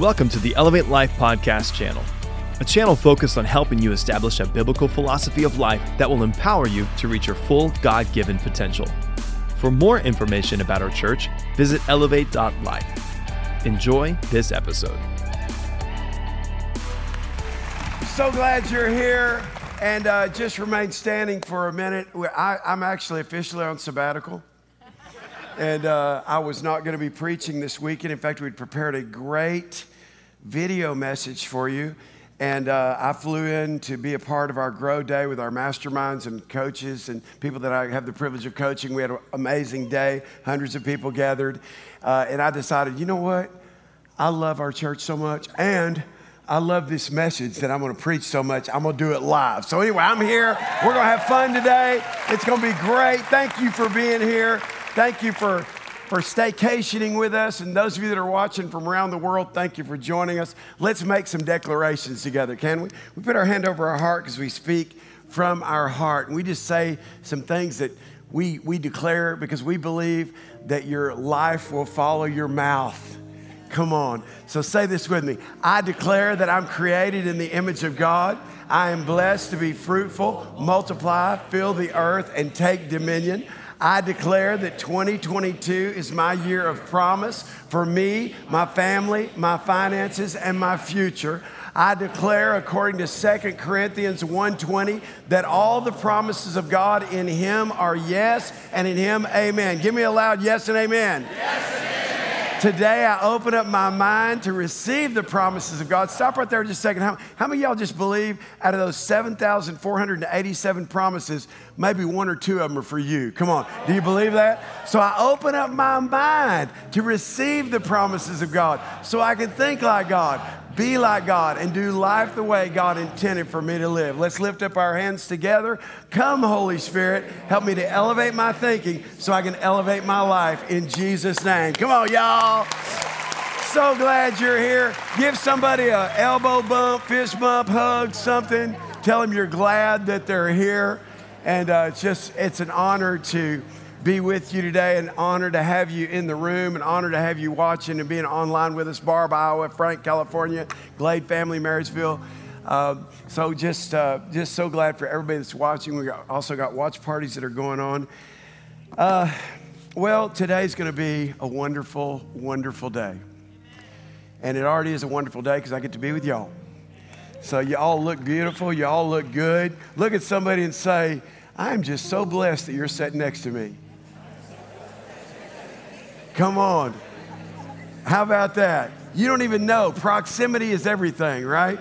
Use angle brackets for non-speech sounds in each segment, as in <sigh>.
Welcome to the Elevate Life Podcast channel, a channel focused on helping you establish a biblical philosophy of life that will empower you to reach your full God given potential. For more information about our church, visit elevate.life. Enjoy this episode. So glad you're here. And uh, just remain standing for a minute. I, I'm actually officially on sabbatical. And uh, I was not going to be preaching this weekend. In fact, we'd prepared a great video message for you. And uh, I flew in to be a part of our Grow Day with our masterminds and coaches and people that I have the privilege of coaching. We had an amazing day, hundreds of people gathered. Uh, and I decided, you know what? I love our church so much. And I love this message that I'm going to preach so much. I'm going to do it live. So, anyway, I'm here. We're going to have fun today. It's going to be great. Thank you for being here. Thank you for, for staycationing with us. And those of you that are watching from around the world, thank you for joining us. Let's make some declarations together, can we? We put our hand over our heart because we speak from our heart. And we just say some things that we, we declare because we believe that your life will follow your mouth. Come on. So say this with me. I declare that I'm created in the image of God. I am blessed to be fruitful, multiply, fill the earth, and take dominion. I declare that 2022 is my year of promise for me, my family, my finances, and my future. I declare according to 2 Corinthians 1:20 that all the promises of God in him are yes and in him amen. Give me a loud yes and amen. Yes and amen. Today, I open up my mind to receive the promises of God. Stop right there just a second. How, how many y'all just believe out of those 7,487 promises, maybe one or two of them are for you? Come on. Do you believe that? So I open up my mind to receive the promises of God so I can think like God be like God and do life the way God intended for me to live. Let's lift up our hands together. Come, Holy Spirit, help me to elevate my thinking so I can elevate my life in Jesus' name. Come on, y'all. So glad you're here. Give somebody a elbow bump, fist bump, hug, something. Tell them you're glad that they're here. And uh, it's just, it's an honor to be with you today. An honor to have you in the room, an honor to have you watching and being online with us. Barb, Iowa, Frank, California, Glade family, Marysville. Uh, so just, uh, just so glad for everybody that's watching. We also got watch parties that are going on. Uh, well, today's going to be a wonderful, wonderful day. And it already is a wonderful day because I get to be with y'all. So you all look beautiful. You all look good. Look at somebody and say, I'm just so blessed that you're sitting next to me. Come on. How about that? You don't even know. Proximity is everything, right?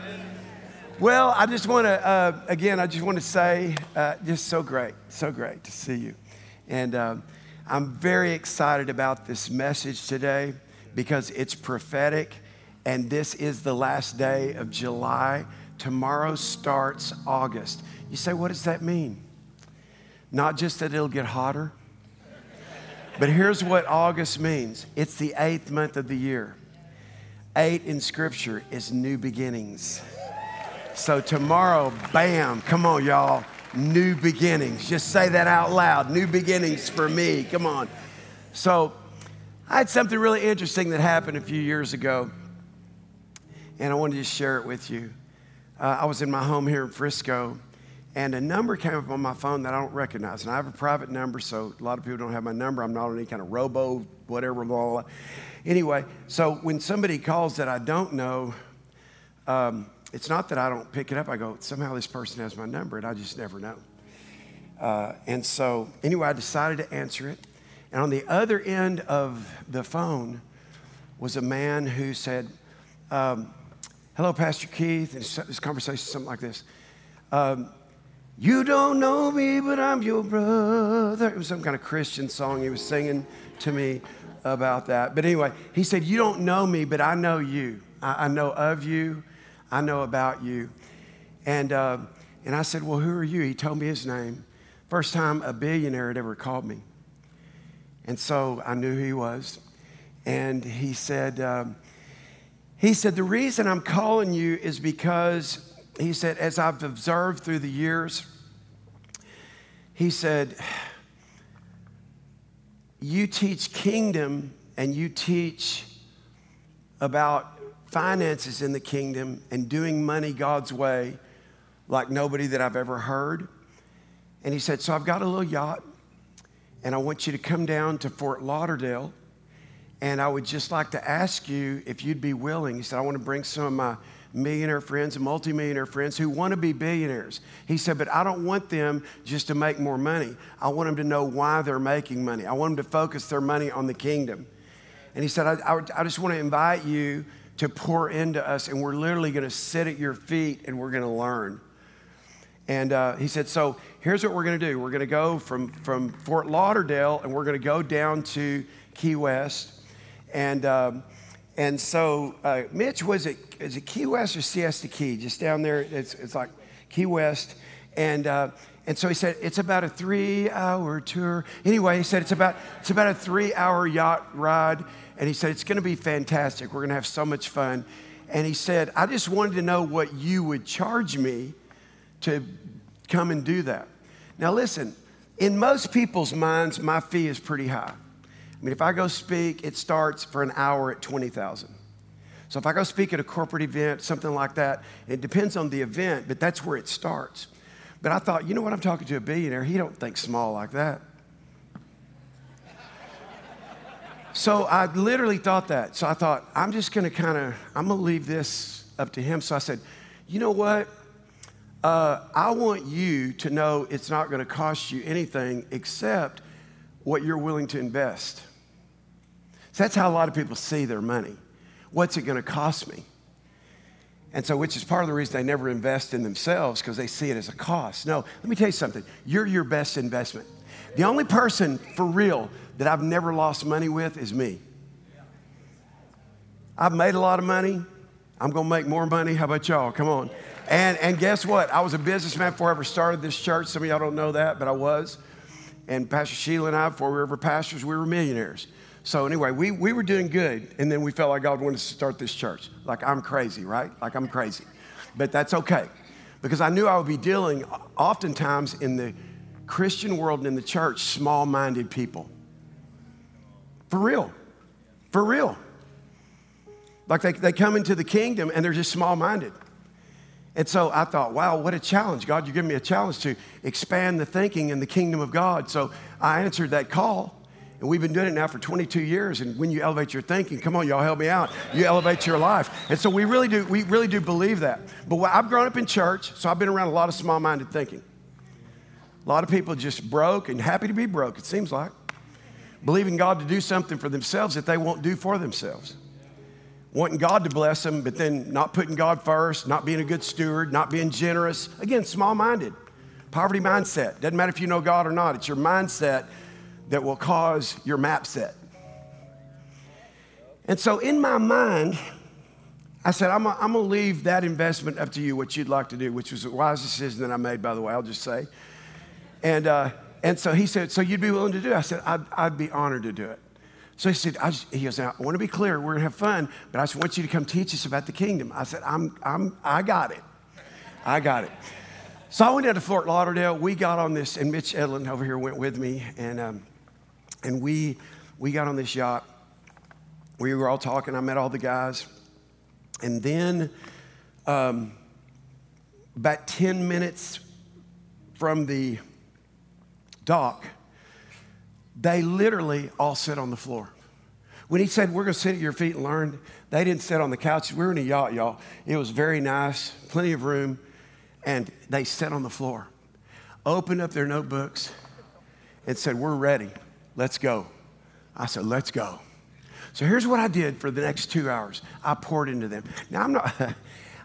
Well, I just want to, uh, again, I just want to say, uh, just so great, so great to see you. And um, I'm very excited about this message today because it's prophetic, and this is the last day of July. Tomorrow starts August. You say, what does that mean? Not just that it'll get hotter, but here's what August means it's the eighth month of the year. Eight in Scripture is new beginnings. So tomorrow, bam, come on, y'all, new beginnings. Just say that out loud new beginnings for me. Come on. So I had something really interesting that happened a few years ago, and I wanted to share it with you. Uh, I was in my home here in Frisco and a number came up on my phone that I don't recognize. And I have a private number, so a lot of people don't have my number. I'm not on any kind of robo, whatever, blah, blah, blah. Anyway, so when somebody calls that I don't know, um, it's not that I don't pick it up. I go, somehow this person has my number, and I just never know. Uh, and so, anyway, I decided to answer it. And on the other end of the phone was a man who said, um, Hello, Pastor Keith. And this conversation, something like this. Um, you don't know me, but I'm your brother. It was some kind of Christian song he was singing to me about that. But anyway, he said, You don't know me, but I know you. I, I know of you. I know about you. And, uh, and I said, Well, who are you? He told me his name. First time a billionaire had ever called me. And so I knew who he was. And he said, um, he said, The reason I'm calling you is because he said, as I've observed through the years, he said, you teach kingdom and you teach about finances in the kingdom and doing money God's way like nobody that I've ever heard. And he said, So I've got a little yacht, and I want you to come down to Fort Lauderdale. And I would just like to ask you if you'd be willing. He said, I want to bring some of my millionaire friends and multimillionaire friends who want to be billionaires. He said, but I don't want them just to make more money. I want them to know why they're making money. I want them to focus their money on the kingdom. And he said, I, I, I just want to invite you to pour into us, and we're literally going to sit at your feet and we're going to learn. And uh, he said, So here's what we're going to do we're going to go from, from Fort Lauderdale and we're going to go down to Key West. And, um, and so, uh, Mitch, was it, is it Key West or Siesta Key? Just down there, it's, it's like Key West. And, uh, and so he said, it's about a three hour tour. Anyway, he said, it's about, it's about a three hour yacht ride. And he said, it's going to be fantastic. We're going to have so much fun. And he said, I just wanted to know what you would charge me to come and do that. Now, listen, in most people's minds, my fee is pretty high. I mean, if I go speak, it starts for an hour at 20,000. So if I go speak at a corporate event, something like that, it depends on the event, but that's where it starts. But I thought, you know what? I'm talking to a billionaire. He don't think small like that. so I literally thought that. So I thought, I'm just going to kind of, I'm going to leave this up to him. So I said, you know what? Uh, I want you to know it's not going to cost you anything except what you're willing to invest. That's how a lot of people see their money. What's it going to cost me? And so, which is part of the reason they never invest in themselves because they see it as a cost. No, let me tell you something. You're your best investment. The only person for real that I've never lost money with is me. I've made a lot of money. I'm going to make more money. How about y'all? Come on. And, and guess what? I was a businessman before I ever started this church. Some of y'all don't know that, but I was. And Pastor Sheila and I, before we were ever pastors, we were millionaires. So anyway, we, we were doing good, and then we felt like God wanted to start this church. Like I'm crazy, right? Like I'm crazy. But that's okay. Because I knew I would be dealing oftentimes in the Christian world and in the church, small minded people. For real. For real. Like they, they come into the kingdom and they're just small minded. And so I thought, wow, what a challenge. God, you give me a challenge to expand the thinking in the kingdom of God. So I answered that call. And we've been doing it now for 22 years. And when you elevate your thinking, come on, y'all help me out. You elevate your life. And so we really do, we really do believe that. But I've grown up in church, so I've been around a lot of small-minded thinking. A lot of people just broke and happy to be broke, it seems like. Believing God to do something for themselves that they won't do for themselves wanting God to bless them, but then not putting God first, not being a good steward, not being generous. Again, small minded, poverty mindset. Doesn't matter if you know God or not, it's your mindset that will cause your map set. And so in my mind, I said, I'm going to leave that investment up to you, what you'd like to do, which was a wise decision that I made, by the way, I'll just say. And, uh, and so he said, So you'd be willing to do it? I said, I'd, I'd be honored to do it. So he said, I just, he goes, I want to be clear, we're going to have fun, but I just want you to come teach us about the kingdom. I said, I'm, I'm, I got it. I got it. So I went down to Fort Lauderdale. We got on this, and Mitch Edlin over here went with me, and, um, and we, we got on this yacht. We were all talking. I met all the guys. And then, um, about 10 minutes from the dock, they literally all sit on the floor. When he said, We're going to sit at your feet and learn, they didn't sit on the couch. We were in a yacht, y'all. It was very nice, plenty of room, and they sat on the floor, opened up their notebooks, and said, We're ready. Let's go. I said, Let's go. So here's what I did for the next two hours I poured into them. Now, I'm not. <laughs>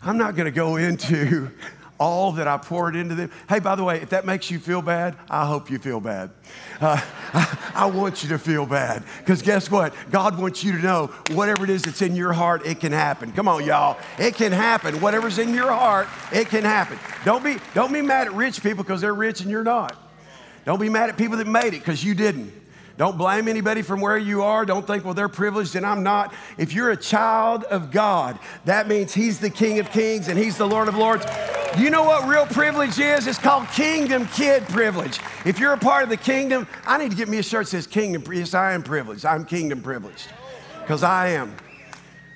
I'm not going to go into all that I poured into them. Hey, by the way, if that makes you feel bad, I hope you feel bad. Uh, I, <laughs> I want you to feel bad because guess what? God wants you to know whatever it is that's in your heart, it can happen. Come on, y'all. It can happen. Whatever's in your heart, it can happen. Don't be, don't be mad at rich people because they're rich and you're not. Don't be mad at people that made it because you didn't. Don't blame anybody from where you are. Don't think, well, they're privileged and I'm not. If you're a child of God, that means He's the King of Kings and He's the Lord of Lords. You know what real privilege is? It's called kingdom kid privilege. If you're a part of the kingdom, I need to get me a shirt that says kingdom. Yes, I am privileged. I'm kingdom privileged because I am.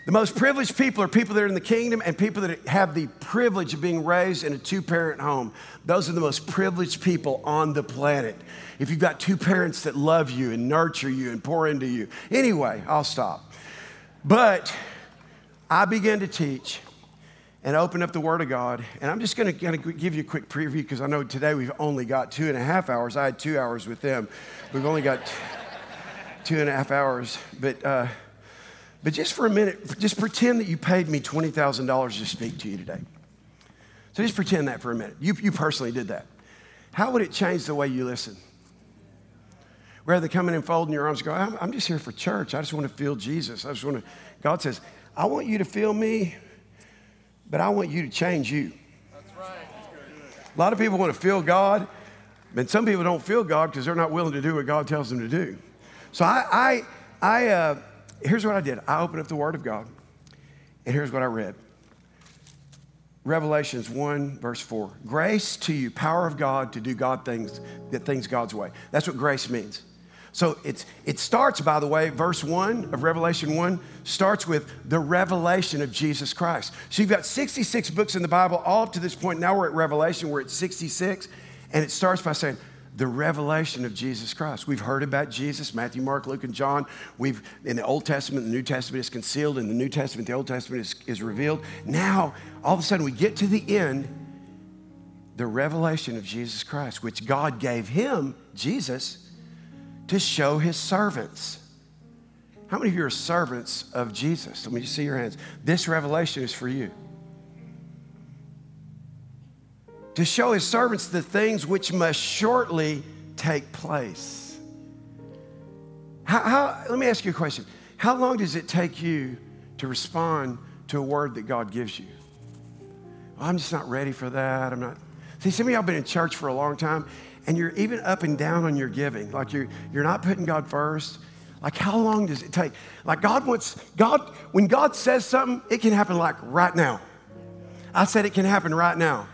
The most privileged people are people that are in the kingdom and people that have the privilege of being raised in a two parent home. Those are the most privileged people on the planet. If you've got two parents that love you and nurture you and pour into you. Anyway, I'll stop. But I began to teach and open up the Word of God. And I'm just going to give you a quick preview because I know today we've only got two and a half hours. I had two hours with them. We've only got two and a half hours. But, uh, but just for a minute, just pretend that you paid me $20,000 to speak to you today. So just pretend that for a minute. You, you personally did that. How would it change the way you listen? Rather than coming and folding your arms and go, I'm, I'm just here for church. I just want to feel Jesus. I just want to, God says, I want you to feel me, but I want you to change you. That's right. A lot of people want to feel God, but some people don't feel God because they're not willing to do what God tells them to do. So I, I, I uh, here's what I did. I opened up the Word of God, and here's what I read. Revelations 1, verse 4. Grace to you, power of God to do God things, that things God's way. That's what grace means. So it's, it starts, by the way, verse 1 of Revelation 1 starts with the revelation of Jesus Christ. So you've got 66 books in the Bible, all up to this point. Now we're at Revelation, we're at 66. And it starts by saying, the revelation of Jesus Christ. We've heard about Jesus, Matthew, Mark, Luke, and John. We've, in the Old Testament, the New Testament is concealed. In the New Testament, the Old Testament is, is revealed. Now, all of a sudden, we get to the end, the revelation of Jesus Christ, which God gave him, Jesus, to show his servants. How many of you are servants of Jesus? Let me just see your hands. This revelation is for you. To show his servants the things which must shortly take place. How, how, let me ask you a question. How long does it take you to respond to a word that God gives you? Well, I'm just not ready for that. I'm not. See, some of y'all been in church for a long time, and you're even up and down on your giving. Like you're, you're not putting God first. Like, how long does it take? Like, God wants, God, when God says something, it can happen like right now. I said it can happen right now.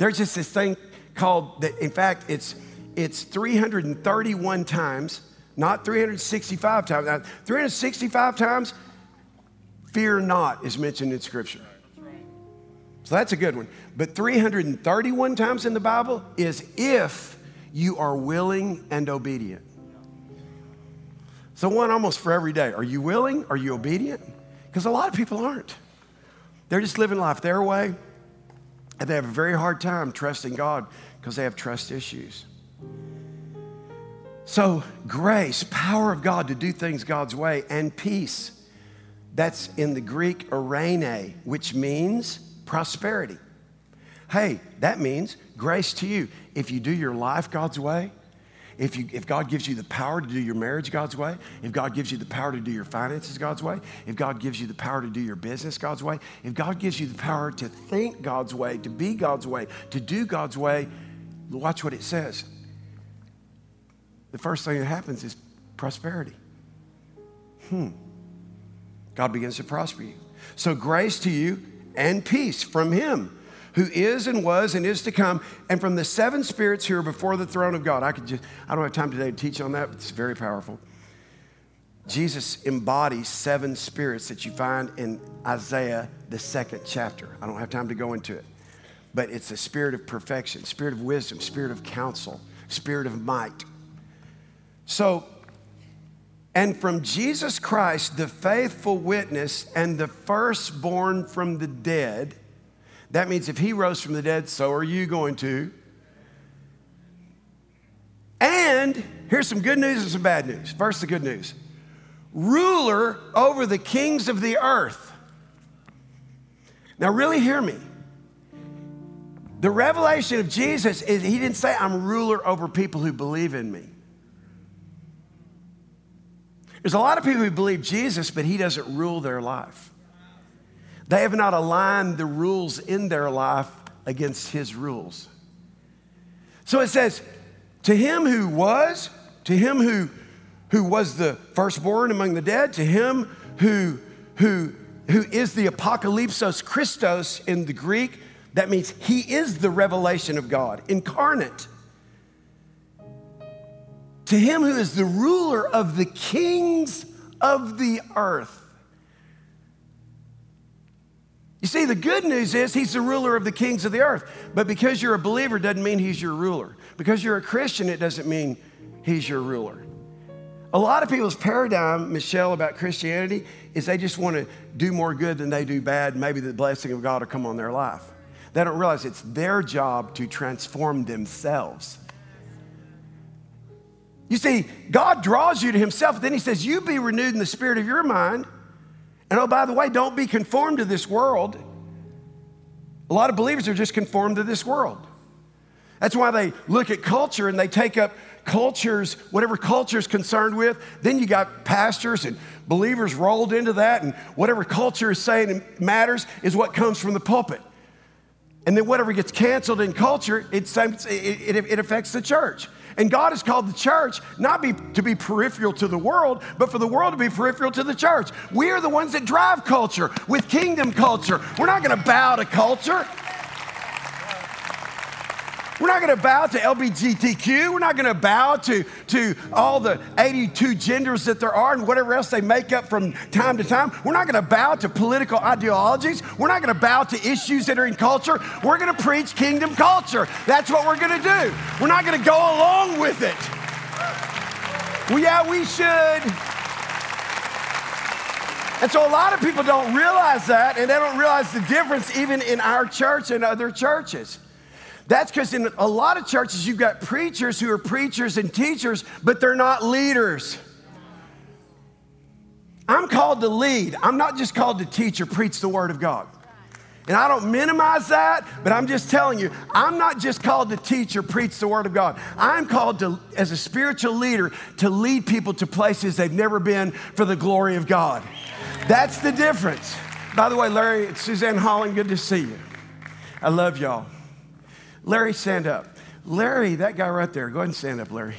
There's just this thing called, that, in fact, it's, it's 331 times, not 365 times. Now, 365 times, fear not is mentioned in Scripture. So that's a good one. But 331 times in the Bible is if you are willing and obedient. So, one almost for every day. Are you willing? Are you obedient? Because a lot of people aren't. They're just living life their way, and they have a very hard time trusting God because they have trust issues. So, grace, power of God to do things God's way, and peace. That's in the Greek eirene, which means prosperity. Hey, that means grace to you. If you do your life God's way, if, you, if God gives you the power to do your marriage God's way, if God gives you the power to do your finances God's way, if God gives you the power to do your business God's way, if God gives you the power to think God's way, to be God's way, to do God's way, watch what it says. The first thing that happens is prosperity. Hmm. God begins to prosper you. So, grace to you and peace from Him who is and was and is to come, and from the seven spirits who are before the throne of God. I could just, I don't have time today to teach on that, but it's very powerful. Jesus embodies seven spirits that you find in Isaiah, the second chapter. I don't have time to go into it, but it's a spirit of perfection, spirit of wisdom, spirit of counsel, spirit of might. So, and from Jesus Christ, the faithful witness and the firstborn from the dead, that means if he rose from the dead, so are you going to. And here's some good news and some bad news. First, the good news ruler over the kings of the earth. Now, really hear me. The revelation of Jesus is he didn't say, I'm ruler over people who believe in me. There's a lot of people who believe Jesus, but he doesn't rule their life. They have not aligned the rules in their life against his rules. So it says, to him who was, to him who, who was the firstborn among the dead, to him who, who, who is the apocalypsos Christos in the Greek, that means he is the revelation of God, incarnate. To him who is the ruler of the kings of the earth. You see, the good news is he's the ruler of the kings of the earth. But because you're a believer doesn't mean he's your ruler. Because you're a Christian, it doesn't mean he's your ruler. A lot of people's paradigm, Michelle, about Christianity is they just want to do more good than they do bad. Maybe the blessing of God will come on their life. They don't realize it's their job to transform themselves. You see, God draws you to Himself. Then He says, You be renewed in the spirit of your mind. And oh, by the way, don't be conformed to this world. A lot of believers are just conformed to this world. That's why they look at culture and they take up cultures, whatever culture is concerned with. Then you got pastors and believers rolled into that, and whatever culture is saying matters is what comes from the pulpit. And then whatever gets canceled in culture, it, it, it, affects the church. And God has called the church not be, to be peripheral to the world, but for the world to be peripheral to the church. We are the ones that drive culture with kingdom culture. We're not going to bow to culture. We're not going to bow to LGBTQ. We're not going to bow to, to all the 82 genders that there are and whatever else they make up from time to time. We're not going to bow to political ideologies. We're not going to bow to issues that are in culture. We're going to preach kingdom culture. That's what we're going to do. We're not going to go along with it. Well, yeah, we should. And so a lot of people don't realize that, and they don't realize the difference even in our church and other churches. That's because in a lot of churches, you've got preachers who are preachers and teachers, but they're not leaders. I'm called to lead. I'm not just called to teach or preach the Word of God. And I don't minimize that, but I'm just telling you, I'm not just called to teach or preach the Word of God. I'm called to, as a spiritual leader, to lead people to places they've never been for the glory of God. That's the difference. By the way, Larry, it's Suzanne Holland, good to see you. I love y'all. Larry, stand up. Larry, that guy right there, go ahead and stand up, Larry.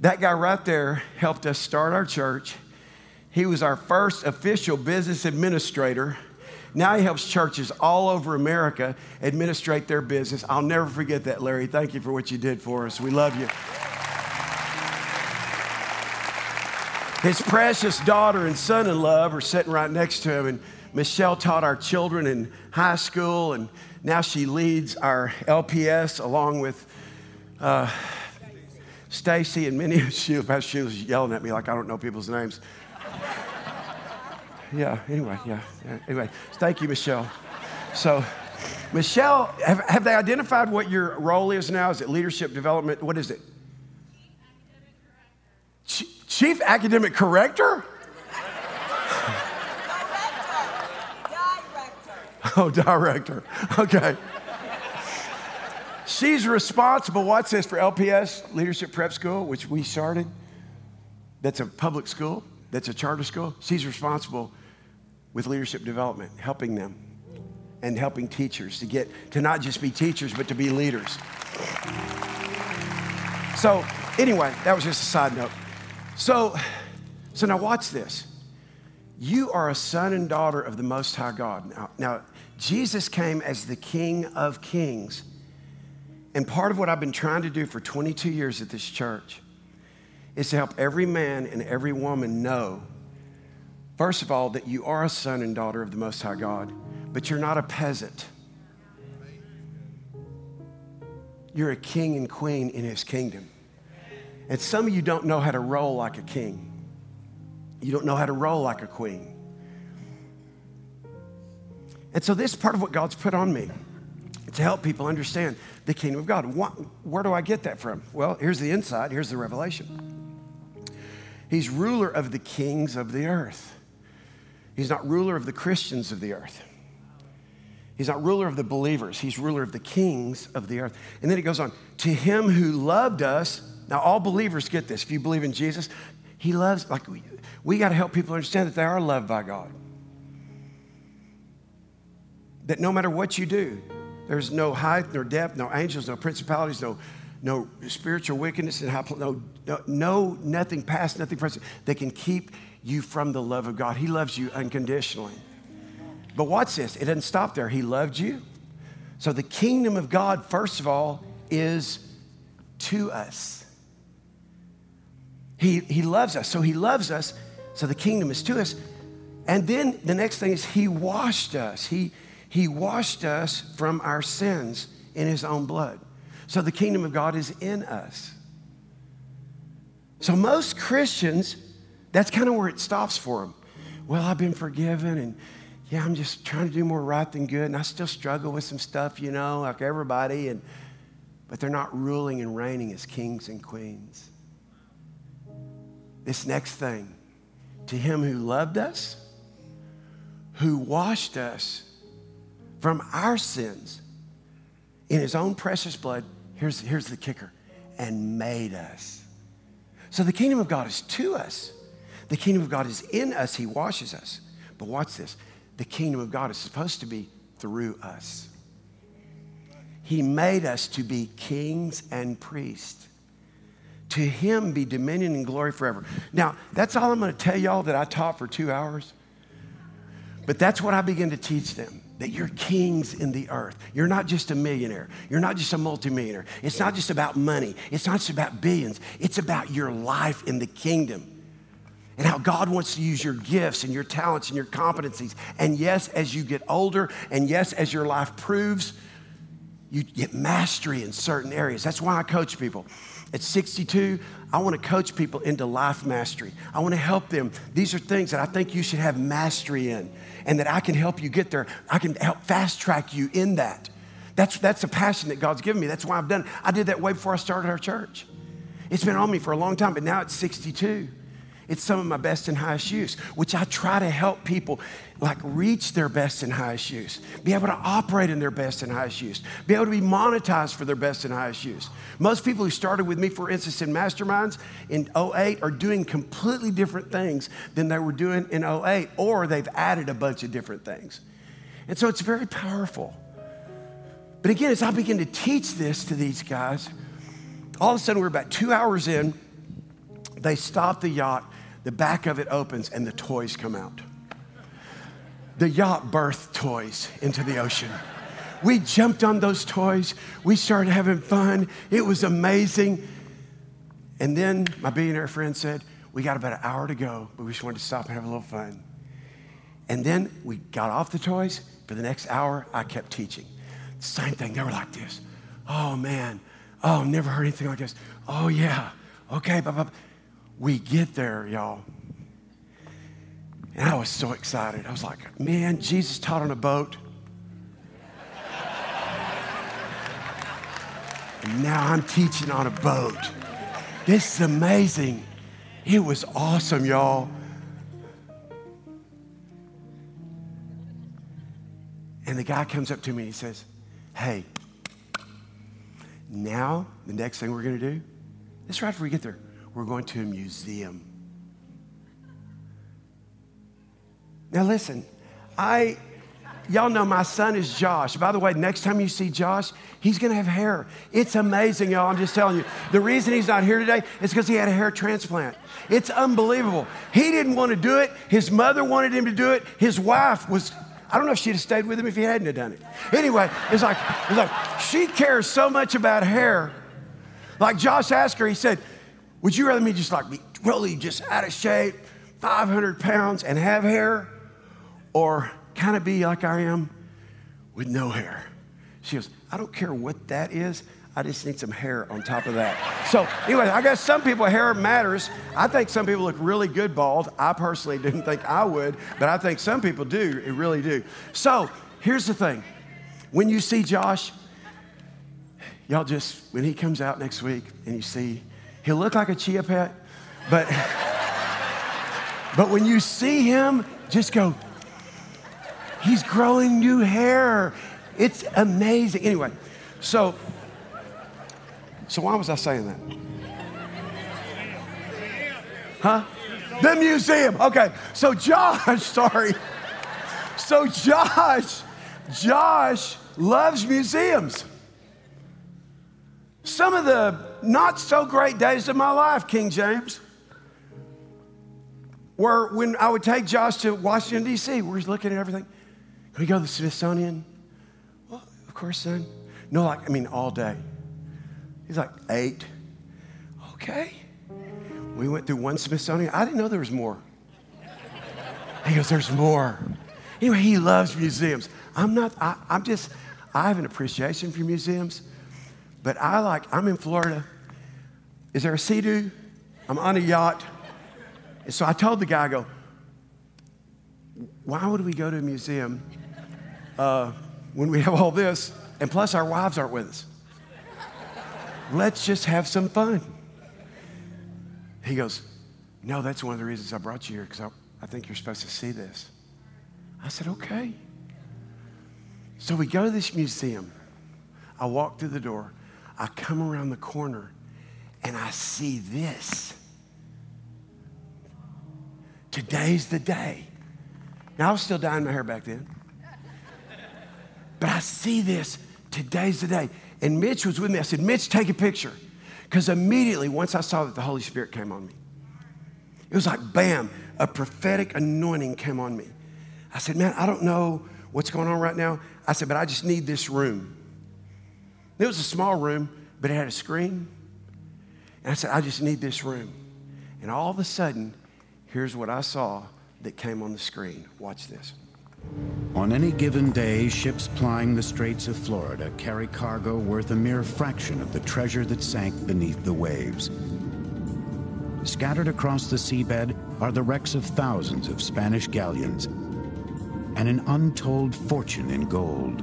That guy right there helped us start our church. He was our first official business administrator. Now he helps churches all over America administrate their business. I'll never forget that, Larry. Thank you for what you did for us. We love you. His precious daughter and son in love are sitting right next to him. And Michelle taught our children in high school, and now she leads our LPS along with uh, Stacy and many she, <laughs> she was yelling at me like I don't know people's names. <laughs> yeah, anyway, yeah. Anyway, thank you, Michelle. So, Michelle, have, have they identified what your role is now? Is it leadership development? What is it? Chief academic corrector? <laughs> Oh, director. Okay. She's responsible, watch this, for LPS, Leadership Prep School, which we started. That's a public school, that's a charter school. She's responsible with leadership development, helping them and helping teachers to get to not just be teachers, but to be leaders. So, anyway, that was just a side note. So, so now watch this. You are a son and daughter of the Most High God. Now, now, Jesus came as the King of Kings. And part of what I've been trying to do for 22 years at this church is to help every man and every woman know, first of all, that you are a son and daughter of the Most High God, but you're not a peasant. You're a king and queen in his kingdom. And some of you don't know how to roll like a king. You don't know how to roll like a queen. And so, this is part of what God's put on me to help people understand the kingdom of God. Where do I get that from? Well, here's the insight, here's the revelation. He's ruler of the kings of the earth. He's not ruler of the Christians of the earth. He's not ruler of the believers. He's ruler of the kings of the earth. And then he goes on, to him who loved us. Now, all believers get this. If you believe in Jesus, he loves, like, we got to help people understand that they are loved by God. That no matter what you do, there's no height, nor depth, no angels, no principalities, no, no spiritual wickedness, and no, no, no, nothing past, nothing present that can keep you from the love of God. He loves you unconditionally. But watch this, it doesn't stop there. He loved you. So the kingdom of God, first of all, is to us. He, he loves us. So he loves us so the kingdom is to us. And then the next thing is he washed us. He, he washed us from our sins in his own blood. So the kingdom of God is in us. So most Christians, that's kind of where it stops for them. Well, I've been forgiven and yeah, I'm just trying to do more right than good and I still struggle with some stuff, you know, like everybody and but they're not ruling and reigning as kings and queens. This next thing, to him who loved us, who washed us from our sins in his own precious blood, here's, here's the kicker, and made us. So the kingdom of God is to us. The kingdom of God is in us. He washes us. But watch this the kingdom of God is supposed to be through us. He made us to be kings and priests. To him be dominion and glory forever. Now, that's all I'm going to tell y'all that I taught for two hours. But that's what I begin to teach them that you're kings in the earth. You're not just a millionaire. You're not just a multimillionaire. It's not just about money. It's not just about billions. It's about your life in the kingdom and how God wants to use your gifts and your talents and your competencies. And yes, as you get older, and yes, as your life proves, you get mastery in certain areas. That's why I coach people. At 62, I want to coach people into life mastery. I want to help them. These are things that I think you should have mastery in and that I can help you get there. I can help fast track you in that. That's, that's a passion that God's given me. That's why I've done it. I did that way before I started our church. It's been on me for a long time, but now it's 62. It's some of my best and highest use, which I try to help people like reach their best and highest use, be able to operate in their best and highest use, be able to be monetized for their best and highest use. Most people who started with me, for instance, in masterminds in 08 are doing completely different things than they were doing in 08, or they've added a bunch of different things. And so it's very powerful. But again, as I begin to teach this to these guys, all of a sudden we're about two hours in, they stop the yacht the back of it opens and the toys come out. The yacht birthed toys into the ocean. We jumped on those toys. We started having fun. It was amazing. And then my billionaire friend said, We got about an hour to go, but we just wanted to stop and have a little fun. And then we got off the toys. For the next hour, I kept teaching. Same thing. They were like this. Oh, man. Oh, never heard anything like this. Oh, yeah. Okay. Blah, blah, blah. We get there, y'all. And I was so excited. I was like, man, Jesus taught on a boat. and now I'm teaching on a boat. This is amazing. It was awesome, y'all. And the guy comes up to me and he says, Hey, now the next thing we're going to do, this right before we get there, we're going to a museum. Now, listen, I, y'all know my son is Josh. By the way, next time you see Josh, he's gonna have hair. It's amazing, y'all. I'm just telling you. The reason he's not here today is because he had a hair transplant. It's unbelievable. He didn't want to do it, his mother wanted him to do it, his wife was. I don't know if she'd have stayed with him if he hadn't have done it. Anyway, it's like, it's like she cares so much about hair. Like Josh asked her, he said, would you rather me just like be really just out of shape, 500 pounds, and have hair, or kind of be like I am with no hair? She goes, I don't care what that is. I just need some hair on top of that. So, anyway, I guess some people hair matters. I think some people look really good bald. I personally didn't think I would, but I think some people do. It really do. So, here's the thing when you see Josh, y'all just, when he comes out next week and you see He'll look like a chia pet, but but when you see him, just go, he's growing new hair. It's amazing. Anyway, so so why was I saying that? Huh? The museum. Okay. So Josh, <laughs> sorry. So Josh, Josh loves museums. Some of the not so great days of my life, King James, were when I would take Josh to Washington, D.C., where he's looking at everything. Can we go to the Smithsonian? Well, of course, son. No, like, I mean, all day. He's like, eight. Okay. We went through one Smithsonian. I didn't know there was more. He goes, There's more. Anyway, he loves museums. I'm not, I, I'm just, I have an appreciation for museums, but I like, I'm in Florida. Is there a sea I'm on a yacht. And so I told the guy, I go, why would we go to a museum uh, when we have all this? And plus, our wives aren't with us. Let's just have some fun. He goes, No, that's one of the reasons I brought you here because I, I think you're supposed to see this. I said, Okay. So we go to this museum. I walk through the door. I come around the corner and I see this. Today's the day. Now, I was still dyeing my hair back then. But I see this. Today's the day. And Mitch was with me. I said, Mitch, take a picture. Because immediately, once I saw that the Holy Spirit came on me, it was like bam, a prophetic anointing came on me. I said, Man, I don't know what's going on right now. I said, But I just need this room. It was a small room, but it had a screen. And I said, I just need this room. And all of a sudden, here's what I saw that came on the screen. Watch this. On any given day, ships plying the Straits of Florida carry cargo worth a mere fraction of the treasure that sank beneath the waves. Scattered across the seabed are the wrecks of thousands of Spanish galleons and an untold fortune in gold.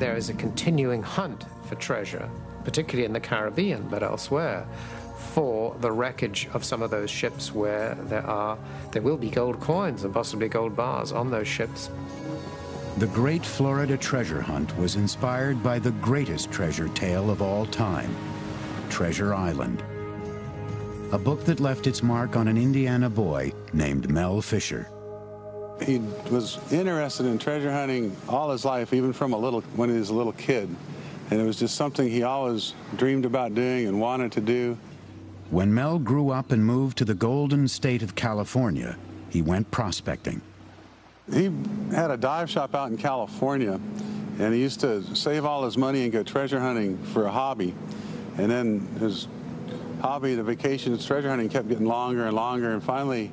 There is a continuing hunt for treasure, particularly in the Caribbean, but elsewhere for the wreckage of some of those ships where there are there will be gold coins and possibly gold bars on those ships. The Great Florida Treasure Hunt was inspired by the greatest treasure tale of all time, Treasure Island. A book that left its mark on an Indiana boy named Mel Fisher. He was interested in treasure hunting all his life, even from a little when he was a little kid. And it was just something he always dreamed about doing and wanted to do. When Mel grew up and moved to the golden state of California, he went prospecting. He had a dive shop out in California, and he used to save all his money and go treasure hunting for a hobby. And then his hobby, the vacations, treasure hunting, kept getting longer and longer. And finally,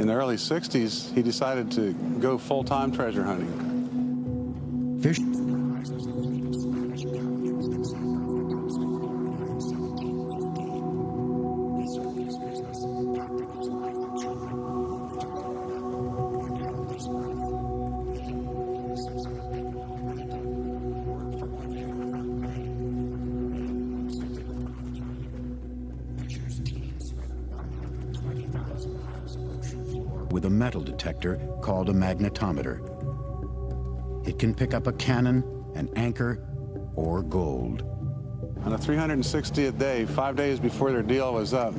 in the early 60s, he decided to go full time treasure hunting. Fish with a metal detector called a magnetometer. It can pick up a cannon, an anchor, or gold. On the 360th day, five days before their deal was up,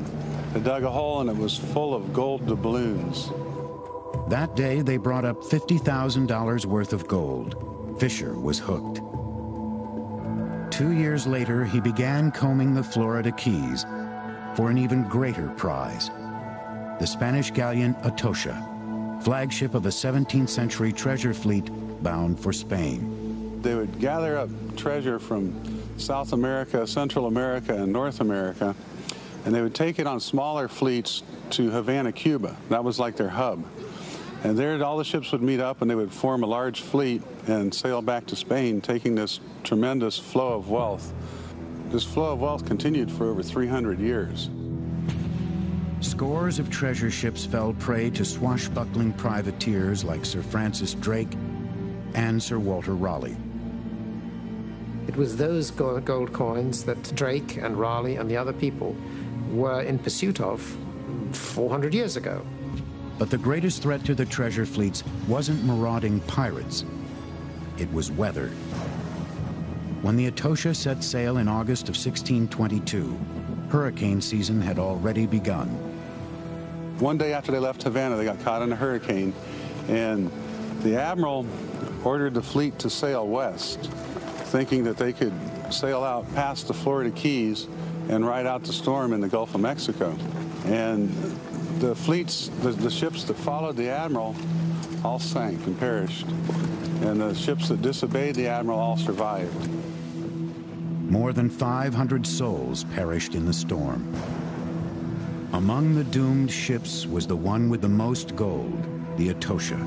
they dug a hole and it was full of gold doubloons. That day, they brought up $50,000 worth of gold. Fisher was hooked. Two years later, he began combing the Florida Keys for an even greater prize the Spanish galleon Atocha, flagship of a 17th century treasure fleet bound for Spain. They would gather up treasure from South America, Central America, and North America, and they would take it on smaller fleets to Havana, Cuba. That was like their hub. And there, all the ships would meet up and they would form a large fleet and sail back to Spain, taking this tremendous flow of wealth. This flow of wealth continued for over 300 years. Scores of treasure ships fell prey to swashbuckling privateers like Sir Francis Drake and Sir Walter Raleigh. It was those gold coins that Drake and Raleigh and the other people were in pursuit of 400 years ago. But the greatest threat to the treasure fleets wasn't marauding pirates, it was weather. When the Atocha set sail in August of 1622, hurricane season had already begun. One day after they left Havana, they got caught in a hurricane, and the admiral ordered the fleet to sail west, thinking that they could sail out past the Florida Keys and ride out the storm in the Gulf of Mexico. And the fleets, the, the ships that followed the admiral, all sank and perished. And the ships that disobeyed the admiral all survived. More than 500 souls perished in the storm. Among the doomed ships was the one with the most gold, the Atocha.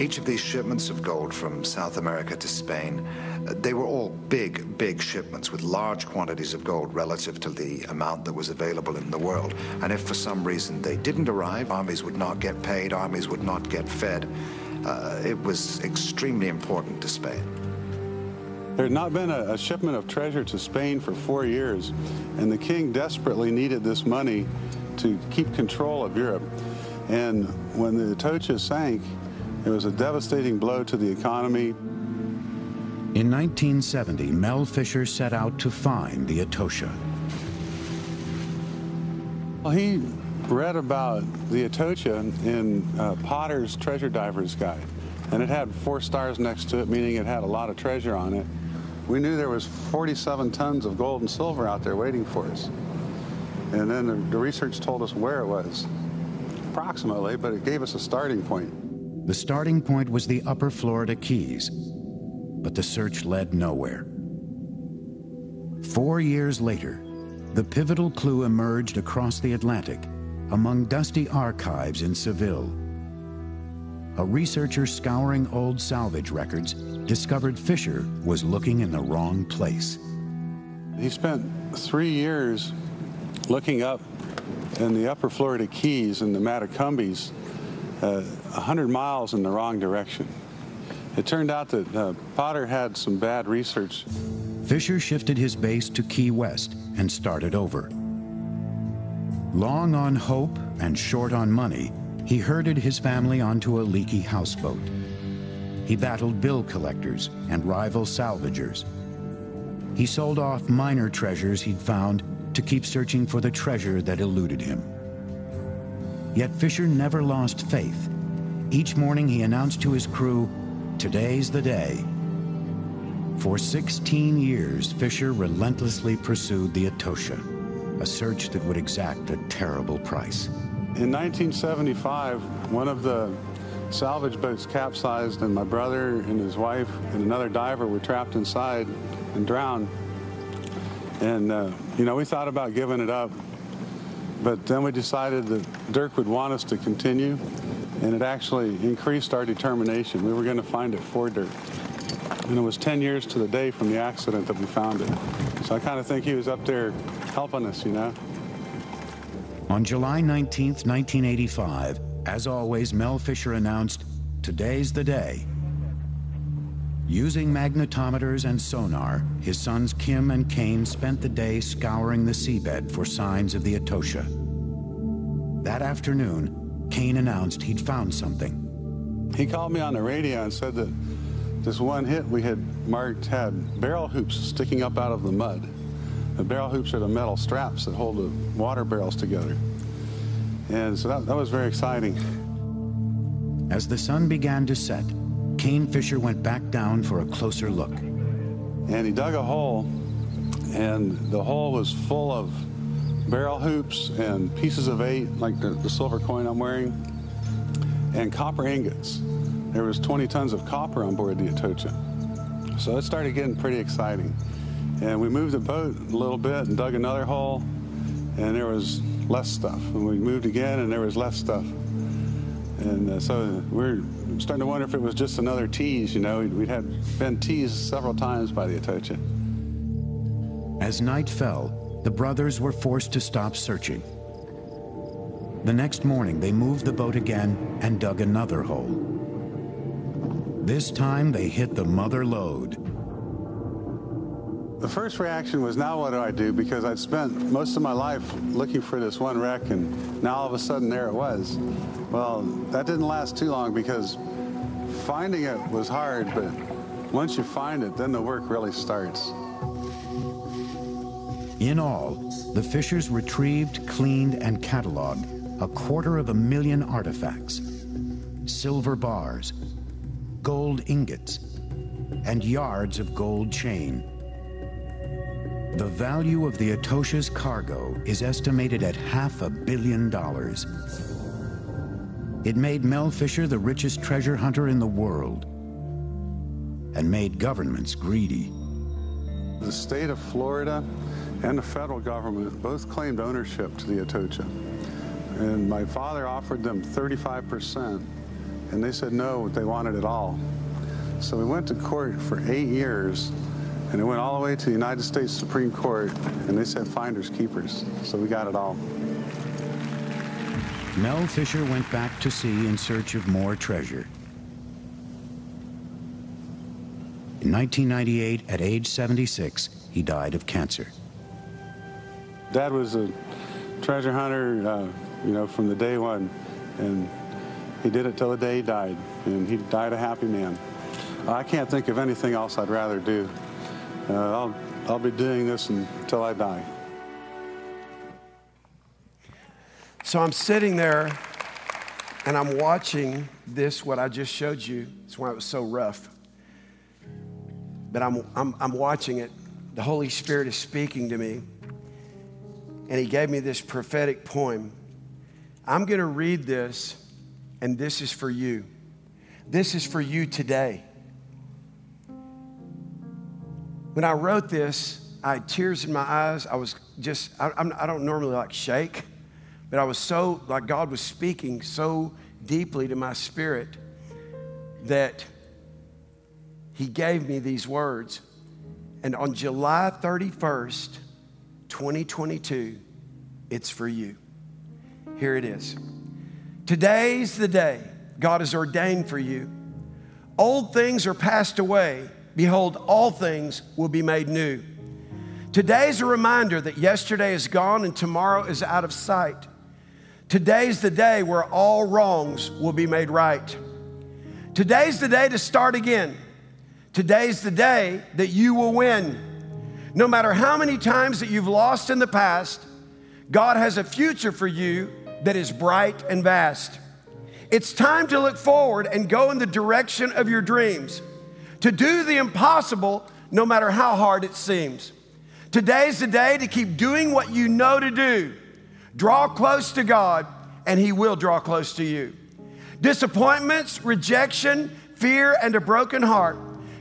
Each of these shipments of gold from South America to Spain, they were all big, big shipments with large quantities of gold relative to the amount that was available in the world. And if for some reason they didn't arrive, armies would not get paid, armies would not get fed. Uh, it was extremely important to Spain. There had not been a, a, shipment of treasure to Spain for four years, and the king desperately needed this money to keep control of Europe. And when the Atocha sank, it was a devastating blow to the economy. In 1970, Mel Fisher set out to find the Atocha. Well, he read about the Atocha in uh, Potter's Treasure Diver's Guide, and it had four stars next to it, meaning it had a lot of treasure on it. We knew there was 47 tons of gold and silver out there waiting for us. And then the, the research told us where it was, approximately, but it gave us a starting point. The starting point was the upper Florida Keys, but the search led nowhere. Four years later, the pivotal clue emerged across the Atlantic among dusty archives in Seville. A researcher scouring old salvage records discovered Fisher was looking in the wrong place. He spent three years looking up in the upper Florida Keys and the Matecumbes uh, 100 miles in the wrong direction. It turned out that uh, Potter had some bad research. Fisher shifted his base to Key West and started over. Long on hope and short on money, he herded his family onto a leaky houseboat. He battled bill collectors and rival salvagers. He sold off minor treasures he'd found to keep searching for the treasure that eluded him. Yet Fisher never lost faith. Each morning he announced to his crew, Today's the day. For 16 years, Fisher relentlessly pursued the Atocha, a search that would exact a terrible price. In 1975, one of the salvage boats capsized, and my brother and his wife and another diver were trapped inside and drowned. And, uh, you know, we thought about giving it up. But then we decided that Dirk would want us to continue, and it actually increased our determination. We were going to find it for Dirk. And it was 10 years to the day from the accident that we found it. So I kind of think he was up there helping us, you know. On July 19, 1985, as always, Mel Fisher announced, Today's the day. Using magnetometers and sonar, his sons Kim and Kane spent the day scouring the seabed for signs of the Atocha. That afternoon, Kane announced he'd found something. He called me on the radio and said that this one hit we had marked had barrel hoops sticking up out of the mud. The barrel hoops are the metal straps that hold the water barrels together. And so that, that was very exciting. As the sun began to set, Kane Fisher went back down for a closer look. And he dug a hole, and the hole was full of barrel hoops and pieces of eight, like the, the silver coin I'm wearing, and copper ingots. There was 20 tons of copper on board the Atocha. So it started getting pretty exciting. And we moved the boat a little bit and dug another hole, and there was less stuff. And we moved again, and there was less stuff. And uh, so we're starting to wonder if it was just another tease. You know, we'd, had been teased several times by the Atocha. As night fell, the brothers were forced to stop searching. The next morning, they moved the boat again and dug another hole. This time, they hit the mother lode. The first reaction was, now what do I do? Because I'd spent most of my life looking for this one wreck, and now all of a sudden there it was. Well, that didn't last too long because finding it was hard, but once you find it, then the work really starts. In all, the Fishers retrieved, cleaned, and cataloged a quarter of a million artifacts silver bars, gold ingots, and yards of gold chain. The value of the Atocha's cargo is estimated at half a billion dollars. It made Mel Fisher the richest treasure hunter in the world and made governments greedy. The state of Florida and the federal government both claimed ownership to the Atocha. and my father offered them 35%, and they said no, they wanted it all. So we went to court for eight years, and it went all the way to the United States Supreme Court, and they said finders keepers. So we got it all. Mel Fisher went back to sea in search of more treasure. In 1998, at age 76, he died of cancer. Dad was a treasure hunter, uh, you know, from the day one, and he did it till the day he died, and he died a happy man. I can't think of anything else I'd rather do. Uh, I'll, I'll be doing this until I die. So I'm sitting there and I'm watching this, what I just showed you. That's why it was so rough. But I'm, I'm, I'm watching it. The Holy Spirit is speaking to me. And He gave me this prophetic poem. I'm going to read this, and this is for you. This is for you today. When I wrote this, I had tears in my eyes. I was just, I, I'm, I don't normally like shake, but I was so, like God was speaking so deeply to my spirit that He gave me these words. And on July 31st, 2022, it's for you. Here it is. Today's the day God has ordained for you. Old things are passed away. Behold, all things will be made new. Today's a reminder that yesterday is gone and tomorrow is out of sight. Today's the day where all wrongs will be made right. Today's the day to start again. Today's the day that you will win. No matter how many times that you've lost in the past, God has a future for you that is bright and vast. It's time to look forward and go in the direction of your dreams, to do the impossible no matter how hard it seems. Today's the day to keep doing what you know to do. Draw close to God, and He will draw close to you. Disappointments, rejection, fear, and a broken heart.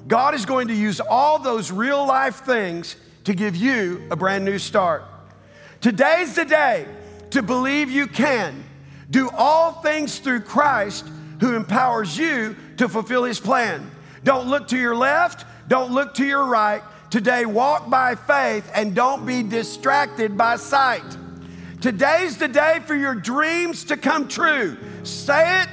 God is going to use all those real life things to give you a brand new start. Today's the day to believe you can do all things through Christ who empowers you to fulfill his plan. Don't look to your left, don't look to your right. Today, walk by faith and don't be distracted by sight. Today's the day for your dreams to come true. Say it,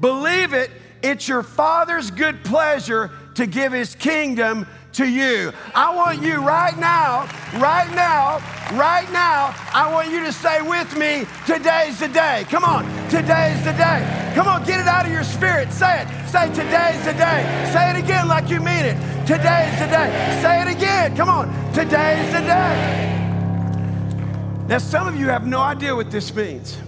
believe it. It's your Father's good pleasure to give his kingdom to you. I want you right now, right now, right now, I want you to say with me, today's the day. Come on, today's the day. Come on, get it out of your spirit. Say it. Say, today's the day. Say it again like you mean it. Today's the day. Say it again. Come on, today's the day. Now, some of you have no idea what this means.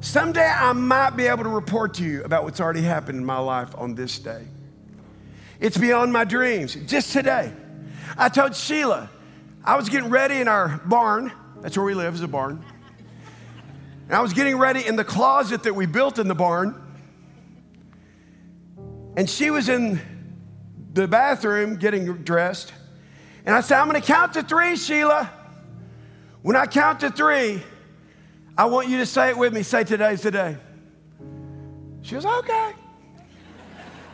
Someday I might be able to report to you about what's already happened in my life on this day. It's beyond my dreams. Just today, I told Sheila, I was getting ready in our barn. That's where we live, is a barn. And I was getting ready in the closet that we built in the barn. And she was in the bathroom getting dressed. And I said, I'm going to count to three, Sheila. When I count to three, I want you to say it with me. Say, today's the day. She was okay.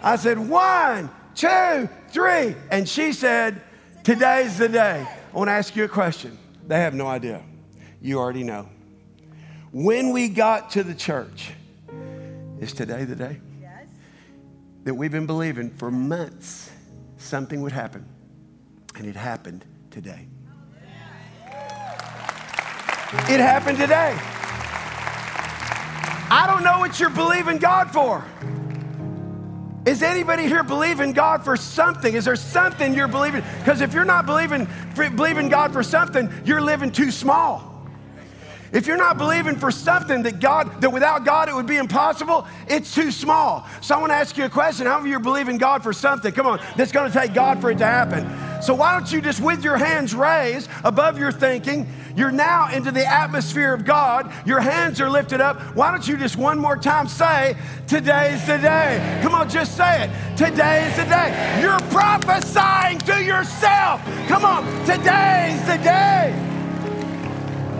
I said, one, two, three. And she said, Today's the day. I want to ask you a question. They have no idea. You already know. When we got to the church, is today the day? Yes. That we've been believing for months something would happen. And it happened today. It happened today. I don't know what you're believing God for. Is anybody here believing God for something? Is there something you're believing? Because if you're not believing, believing God for something, you're living too small. If you're not believing for something that God, that without God it would be impossible, it's too small. So I want to ask you a question. How many of you are believing God for something? Come on, that's going to take God for it to happen. So why don't you just, with your hands raised above your thinking, you're now into the atmosphere of God. Your hands are lifted up. Why don't you just one more time say, Today's the day? Come on, just say it. Today's the day. You're prophesying to yourself. Come on, today's the day.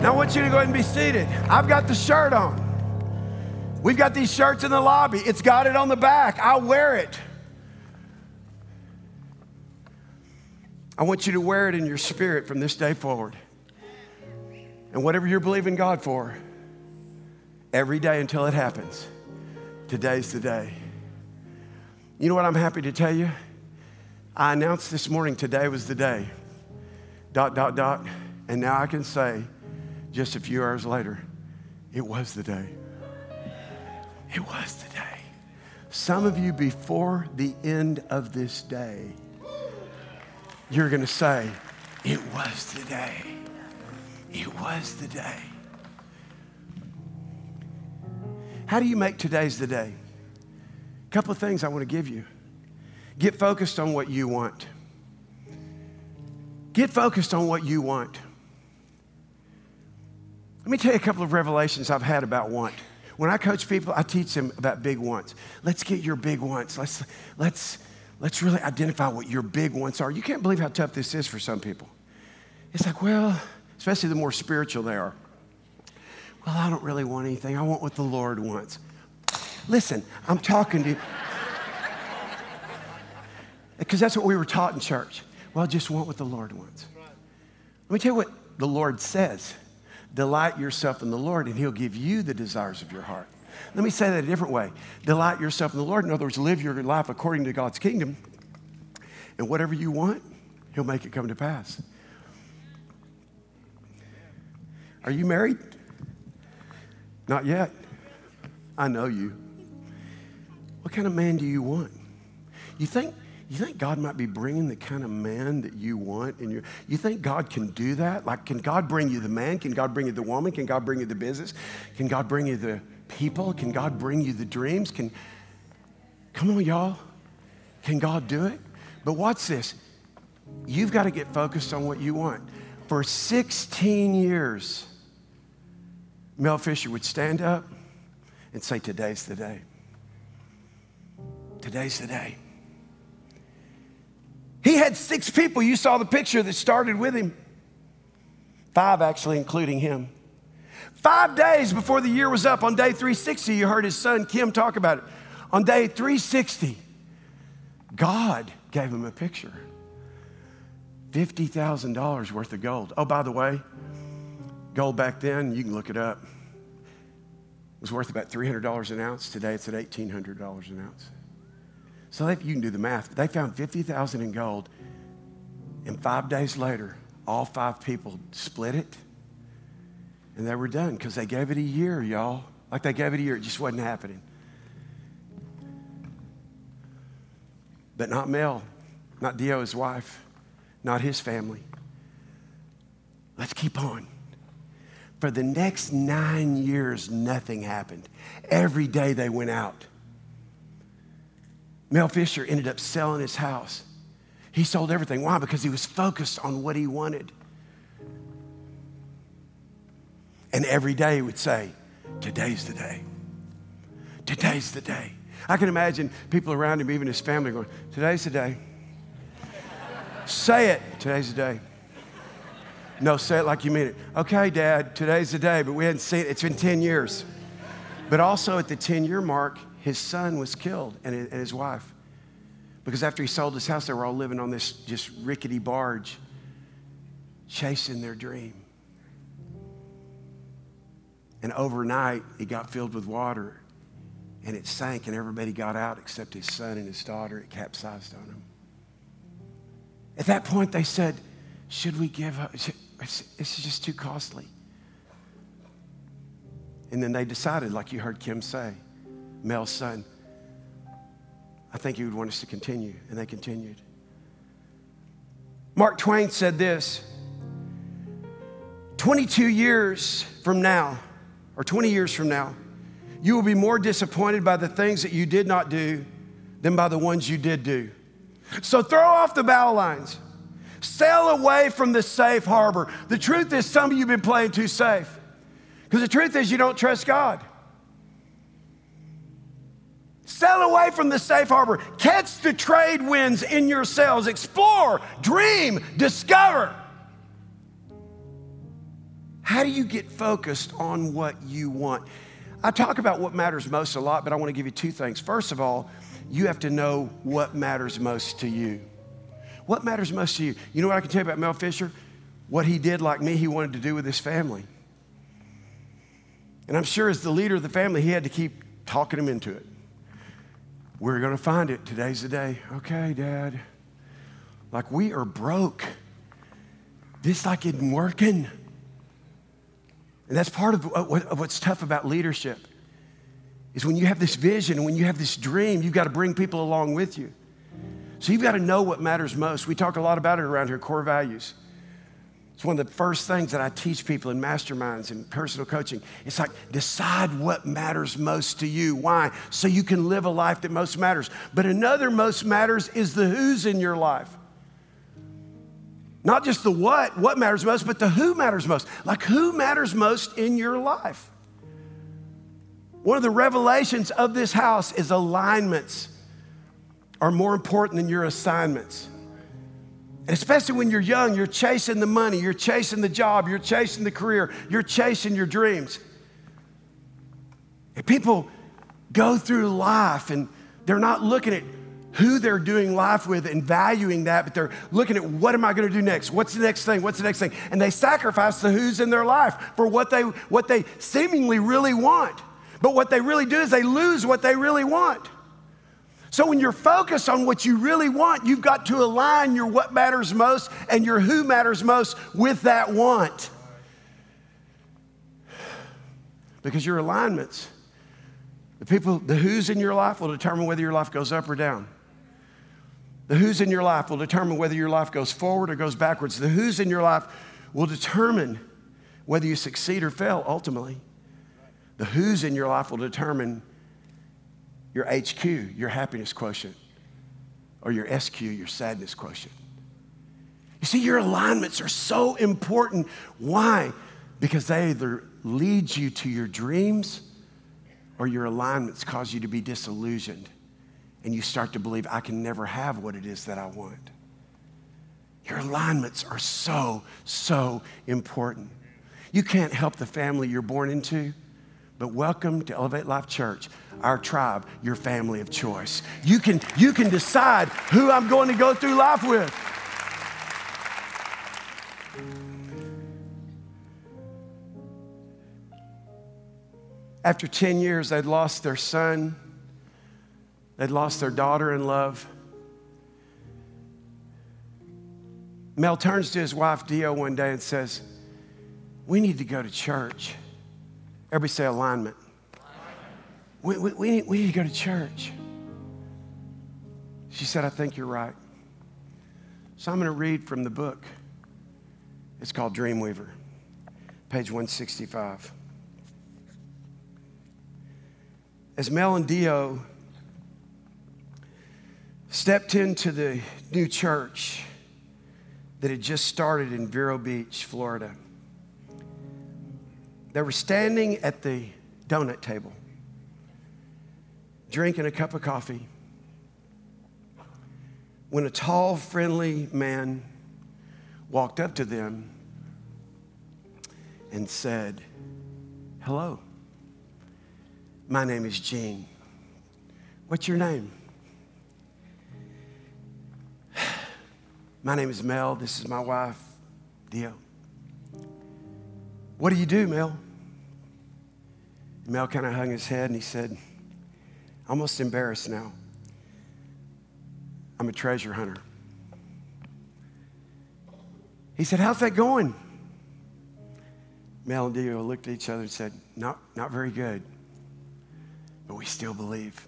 Now I want you to go ahead and be seated. I've got the shirt on. We've got these shirts in the lobby. It's got it on the back. I'll wear it. I want you to wear it in your spirit from this day forward. And whatever you're believing God for, every day until it happens, today's the day. You know what I'm happy to tell you? I announced this morning today was the day. Dot, dot, dot. And now I can say, just a few hours later, it was the day. It was the day. Some of you, before the end of this day, you're going to say, It was the day. It was the day. How do you make today's the day? A couple of things I want to give you. Get focused on what you want. Get focused on what you want. Let me tell you a couple of revelations I've had about want. When I coach people, I teach them about big wants. Let's get your big wants. Let's, let's, let's really identify what your big wants are. You can't believe how tough this is for some people. It's like, well, especially the more spiritual they are. Well, I don't really want anything. I want what the Lord wants. Listen, I'm talking to you. <laughs> Because that's what we were taught in church. Well, just want what the Lord wants. Let me tell you what the Lord says. Delight yourself in the Lord, and He'll give you the desires of your heart. Let me say that a different way. Delight yourself in the Lord. In other words, live your life according to God's kingdom. And whatever you want, He'll make it come to pass. Are you married? Not yet. I know you. What kind of man do you want? You think you think God might be bringing the kind of man that you want in your you think God can do that? Like can God bring you the man? Can God bring you the woman? Can God bring you the business? Can God bring you the people? Can God bring you the dreams? Can Come on y'all. Can God do it? But watch this. You've got to get focused on what you want. For 16 years, Mel Fisher would stand up and say, Today's the day. Today's the day. He had six people. You saw the picture that started with him. Five, actually, including him. Five days before the year was up, on day 360, you heard his son Kim talk about it. On day 360, God gave him a picture $50,000 worth of gold. Oh, by the way, gold back then, you can look it up, was worth about $300 an ounce. Today it's at $1,800 an ounce. So if you can do the math. They found 50,000 in gold, and five days later, all five people split it, and they were done because they gave it a year, y'all. Like they gave it a year, it just wasn't happening. But not Mel, not Deo, his wife, not his family. Let's keep on. For the next nine years, nothing happened. Every day they went out Mel Fisher ended up selling his house. He sold everything. Why? Because he was focused on what he wanted. And every day he would say, Today's the day. Today's the day. I can imagine people around him, even his family, going, Today's the day. say it. Today's the day. No, say it like you mean it. Okay, Dad, today's the day, but we hadn't seen it. It's been 10 years. But also at the 10 year mark, his son was killed and his wife. Because after he sold his house, they were all living on this just rickety barge, chasing their dream. And overnight, it got filled with water and it sank, and everybody got out except his son and his daughter. It capsized on him. At that point, they said, Should we give up? This is just too costly. And then they decided, like you heard Kim say, Mel's son. I think he would want us to continue, and they continued. Mark Twain said this 22 years from now, or 20 years from now, you will be more disappointed by the things that you did not do than by the ones you did do. So throw off the bow lines. Sail away from the safe harbor. The truth is, some of you have been playing too safe. Because the truth is, you don't trust God. Sail away from the safe harbor. Catch the trade winds in your sails. Explore, dream, discover. How do you get focused on what you want? I talk about what matters most a lot, but I want to give you two things. First of all, you have to know what matters most to you. What matters most to you? You know what I can tell you about Mel Fisher? What he did, like me, he wanted to do with his family. And I'm sure as the leader of the family, he had to keep talking him into it. We're going to find it. Today's the day. Okay, Dad. Like, we are broke. This like isn't working. And that's part of, what's tough about leadership is when you have this vision when you have this dream, you've got to bring people along with you. So you've got to know what matters most. We talk a lot about it around here, core values. It's one of the first things that I teach people in masterminds and personal coaching. It's like decide what matters most to you. Why? So you can live a life that most matters. But another most matters is the who's in your life. Not just the what, what matters most, but the who matters most. Like who matters most in your life? One of the revelations of this house is alignments are more important than your assignments. And especially when you're young, you're chasing the money, you're chasing the job, you're chasing the career, you're chasing your dreams. And people go through life and they're not looking at who they're doing life with and valuing that, but they're looking at what am I going to do next? What's the next thing? What's the next thing? And they sacrifice the who's in their life for what they what they seemingly really want. But what they really do is they lose what they really want. So when you're focused on what you really want, you've got to align your what matters most and your who matters most with that want. Because your alignments, the people, the who's in your life will determine whether your life goes up or down. The who's in your life will determine whether your life goes forward or goes backwards. The who's in your life will determine whether you succeed or fail ultimately. The who's in your life will determine your HQ, your happiness quotient, or your SQ, your sadness quotient. You see, your alignments are so important. Why? Because they either lead you to your dreams or your alignments cause you to be disillusioned and you start to believe, I can never have what it is that I want. Your alignments are so, so important. You can't help the family you're born into, but welcome to Elevate Life Church, our tribe, your family of choice. You can, you can decide who I'm going to go through life with. After 10 years, they'd lost their son They'd lost their daughter in love. Mel turns to his wife, Deo, one day and says, We need to go to church. Everybody say alignment. We, we, we, need, we need to go to church. She said, I think you're right. So I'm going to read from the book. It's called Dreamweaver, page 165. As Mel and Deo stepped into the new church that had just started in Vero Beach, Florida. They were standing at the donut table, drinking a cup of coffee, when a tall, friendly man walked up to them and said, Hello, my name is Gene. What's your name? My name is Mel. This is my wife, Deo. What do you do, Mel? Mel kind of hung his head and he said, almost embarrassed now. I'm a treasure hunter. He said, How's that going? Mel and Deo looked at each other and said, Not, not very good, but we still believe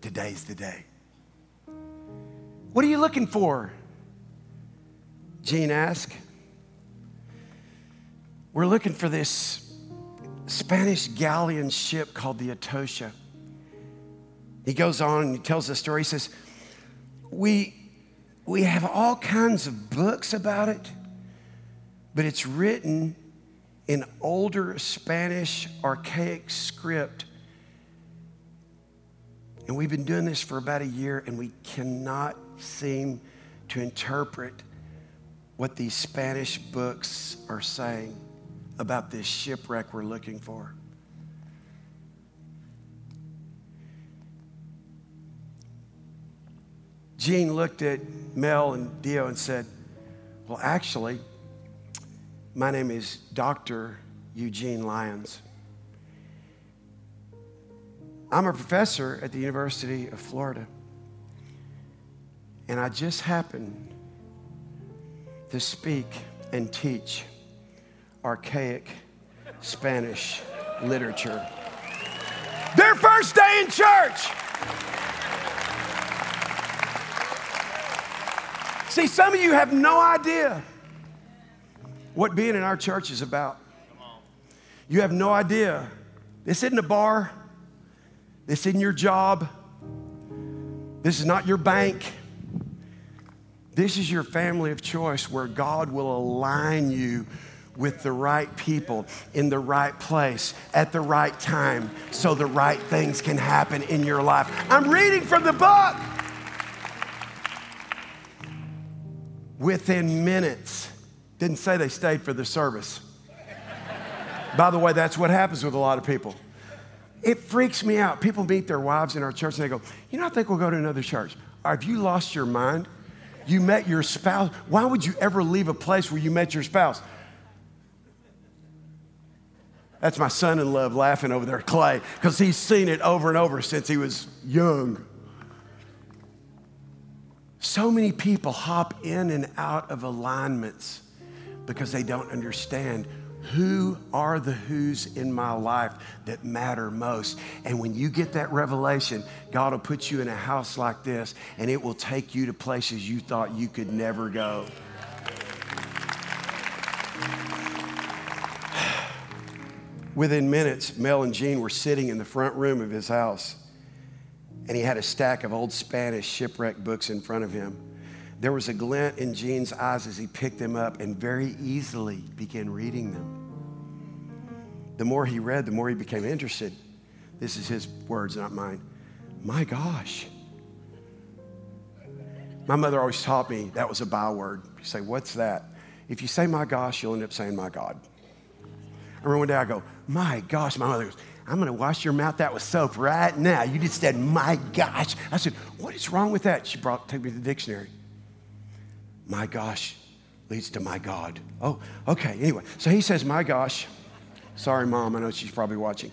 today's the day. What are you looking for? Gene asked. We're looking for this Spanish galleon ship called the Atocha. He goes on and he tells the story. He says, we, we have all kinds of books about it, but it's written in older Spanish archaic script. And we've been doing this for about a year and we cannot seem to interpret what these Spanish books are saying. about this shipwreck we're looking for. Gene looked at Mel and Deo and said, Well, actually, my name is Dr. Eugene Lyons. I'm a professor at the University of Florida. And I just happen to speak and teach archaic Spanish literature. Their first day in church. See, some of you have no idea what being in our church is about. You have no idea. This isn't a bar. This isn't your job. This is not your bank. This is your family of choice where God will align you with the right people in the right place at the right time so the right things can happen in your life. I'm reading from the book. Within minutes, didn't say they stayed for the service. By the way, that's what happens with a lot of people. It freaks me out. People meet their wives in our church and they go, You know, I think we'll go to another church. Have you lost your mind? You met your spouse. Why would you ever leave a place where you met your spouse? That's my son in love laughing over there, Clay, because he's seen it over and over since he was young. So many people hop in and out of alignments because they don't understand who are the who's in my life that matter most? And when you get that revelation, God will put you in a house like this and it will take you to places you thought you could never go. Within minutes, Mel and Gene were sitting in the front room of his house, and he had a stack of old Spanish shipwreck books in front of him. There was a glint in Gene's eyes as he picked them up and very easily began reading them. The more he read, the more he became interested. This is his words, not mine. My gosh. My mother always taught me that was a byword. You say, What's that? If you say my gosh, you'll end up saying my God. I remember one day I go, My gosh. My mother goes, I'm going to wash your mouth out with soap right now. You just said, My gosh. I said, What is wrong with that? She brought, took me to the dictionary my gosh leads to my God. Oh, okay. Anyway, so he says, my gosh. Sorry, mom. I know she's probably watching.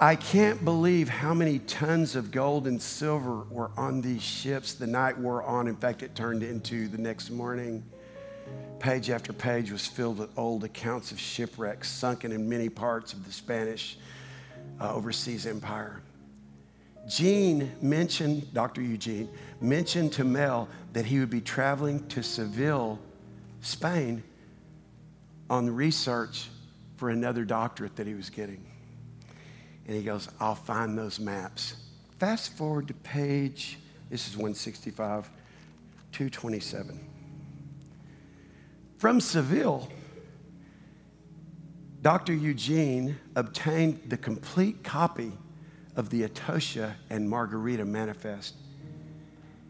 I can't believe how many tons of gold and silver were on these ships the night wore on. In fact, it turned into the next morning. Page after page was filled with old accounts of shipwrecks sunken in many parts of the Spanish uh, overseas empire. Gene mentioned, Dr. Eugene, mentioned to Mel that he would be traveling to Seville, Spain, on research for another doctorate that he was getting. And he goes, I'll find those maps. Fast forward to page, this is 165, 227. From Seville, Dr. Eugene obtained the complete copy of the Atocha and Margarita manifest.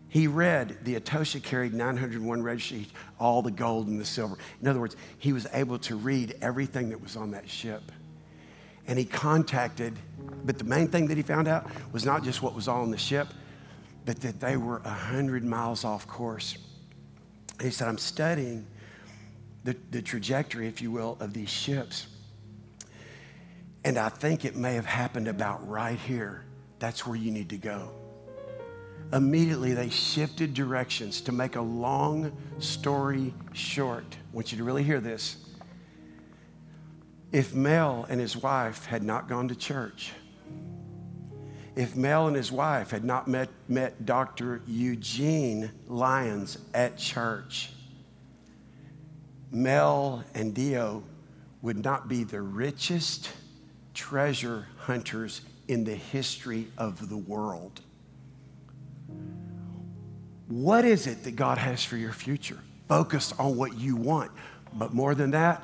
He read the Atocha carried 901 registries, all the gold and the silver. In other words, he was able to read everything that was on that ship. And he contacted, but the main thing that he found out was not just what was all on the ship, but that they were 100 miles off course. And he said, I'm studying the, the trajectory, if you will, of these ships. And I think it may have happened about right here. That's where you need to go. Immediately, they shifted directions to make a long story short. I want you to really hear this. If Mel and his wife had not gone to church, if Mel and his wife had not met, met Dr. Eugene Lyons at church, Mel and Deo would not be the richest treasure hunters in the history of the world. What is it that God has for your future? Focus on what you want. But more than that,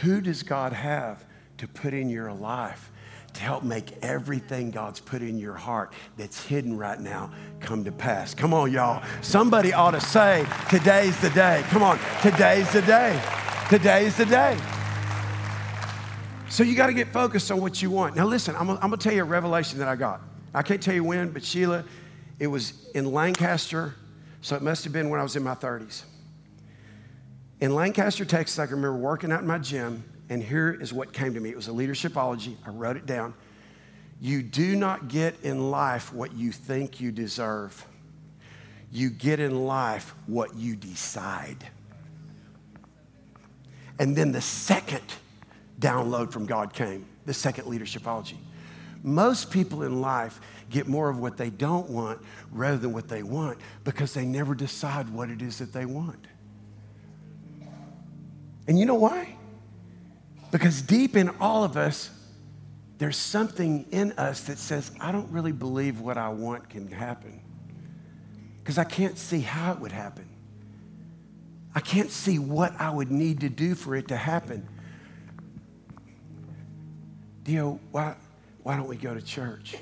who does God have to put in your life to help make everything God's put in your heart that's hidden right now come to pass? Come on, y'all. Somebody ought to say, Today's the day. Come on, today's the day. Today's the day. So you got to get focused on what you want. Now, listen, I'm, I'm going to tell you a revelation that I got. I can't tell you when, but Sheila, it was in Lancaster, so it must have been when I was in my 30s. In Lancaster, Texas, I can remember working out in my gym, and here is what came to me. It was a leadershipology. I wrote it down. You do not get in life what you think you deserve. You get in life what you decide. And then the second download from God came, the second leadershipology. Most people in life get more of what they don't want rather than what they want because they never decide what it is that they want. And you know why? Because deep in all of us, there's something in us that says, I don't really believe what I want can happen. Because I can't see how it would happen. I can't see what I would need to do for it to happen. Deo, why, why don't we go to church?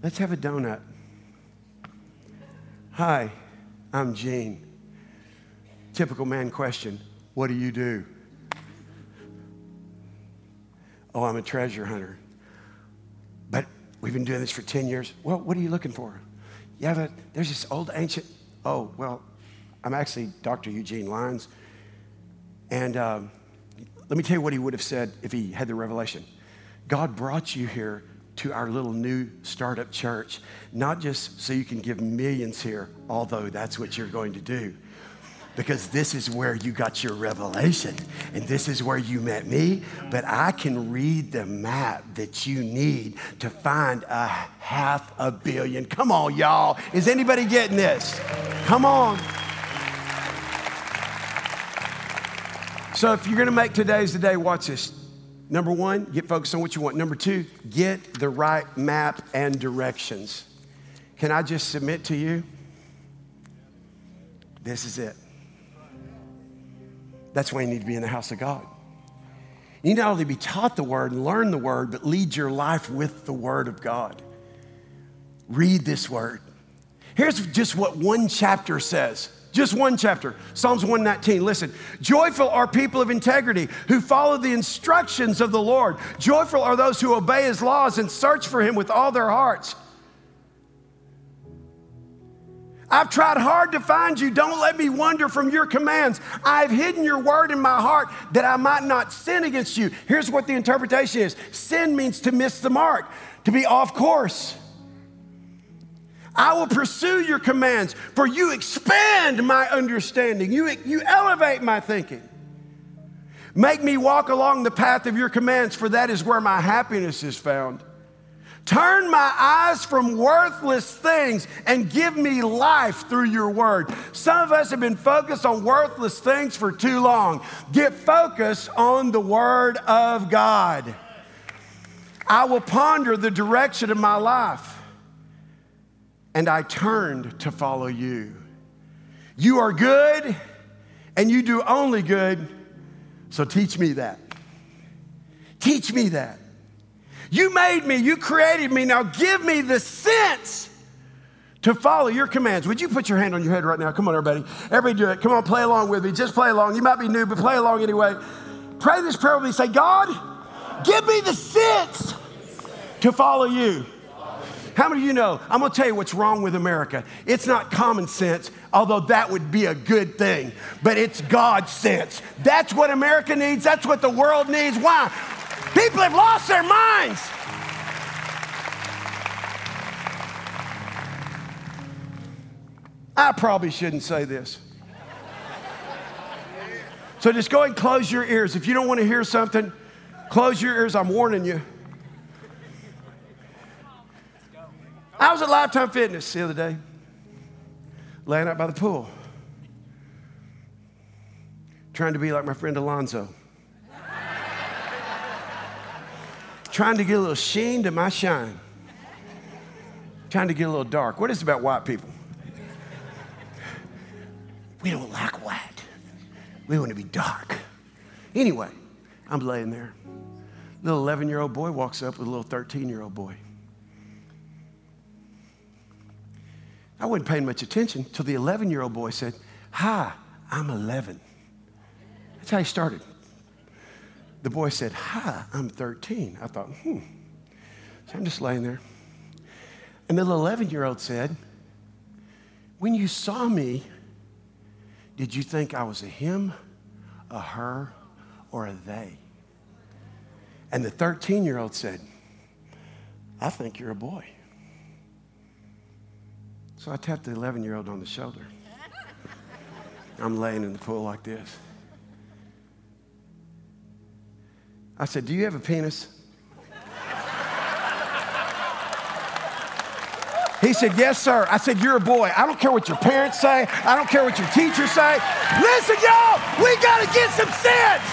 Let's have a donut. Hi, I'm Gene. Typical man question What do you do? Oh, I'm a treasure hunter. But we've been doing this for 10 years. Well, what are you looking for? Have a, there's this old ancient, oh, well, I'm actually Dr. Eugene Lyons. And um, let me tell you what he would have said if he had the revelation. God brought you here to our little new startup church, not just so you can give millions here, although that's what you're going to do, because this is where you got your revelation and this is where you met me. But I can read the map that you need to find a half a billion. Come on, y'all. Is anybody getting this? Come on. So if you're going to make today's the day, watch this. Number one, get focused on what you want. Number two, get the right map and directions. Can I just submit to you? This is it. That's why you need to be in the house of God. You need not only be taught the word and learn the word, but lead your life with the word of God. Read this word. Here's just what one chapter says. Just one chapter, Psalms 119. Listen, joyful are people of integrity who follow the instructions of the Lord. Joyful are those who obey his laws and search for him with all their hearts. I've tried hard to find you. Don't let me wander from your commands. I've hidden your word in my heart that I might not sin against you. Here's what the interpretation is sin means to miss the mark, to be off course. I will pursue your commands, for you expand my understanding, you, you elevate my thinking. Make me walk along the path of your commands, for that is where my happiness is found. Turn my eyes from worthless things and give me life through your word. Some of us have been focused on worthless things for too long. Get focused on the word of God. I will ponder the direction of my life. And I turned to follow you. You are good and you do only good. So teach me that. Teach me that. You made me, you created me. Now give me the sense to follow your commands. Would you put your hand on your head right now? Come on, everybody. Everybody do it. Come on, play along with me. Just play along. You might be new, but play along anyway. Pray this prayer with me. Say, God, give me the sense to follow you. How many of you know? I'm going to tell you what's wrong with America. It's not common sense, although that would be a good thing, but it's God sense. That's what America needs. That's what the world needs. Why? People have lost their minds. I probably shouldn't say this. So just go and close your ears. If you don't want to hear something, close your ears. I'm warning you. I was at Lifetime Fitness the other day, laying out by the pool, trying to be like my friend Alonzo. trying to get a little sheen to my shine. Trying to get a little dark. What is it about white people? We don't like white. We want to be dark. Anyway, I'm laying there. Little 11 year old boy walks up with a little 13 year old boy. I wasn't paying much attention till the 11 year old boy said, Hi, I'm 11. That's how he started. the boy said, Hi, I'm 13. I thought, hmm. So I'm just laying there. And the little 11 year old said, When you saw me, did you think I was a him, a her, or a they? And the 13 year old said, I think you're a boy. So I tapped the 11 year old on the shoulder. I'm laying in the pool like this. I said, Do you have a penis? He said, Yes, sir. I said, You're a boy. I don't care what your parents say. I don't care what your teachers say. Listen, y'all, we got to get some sense.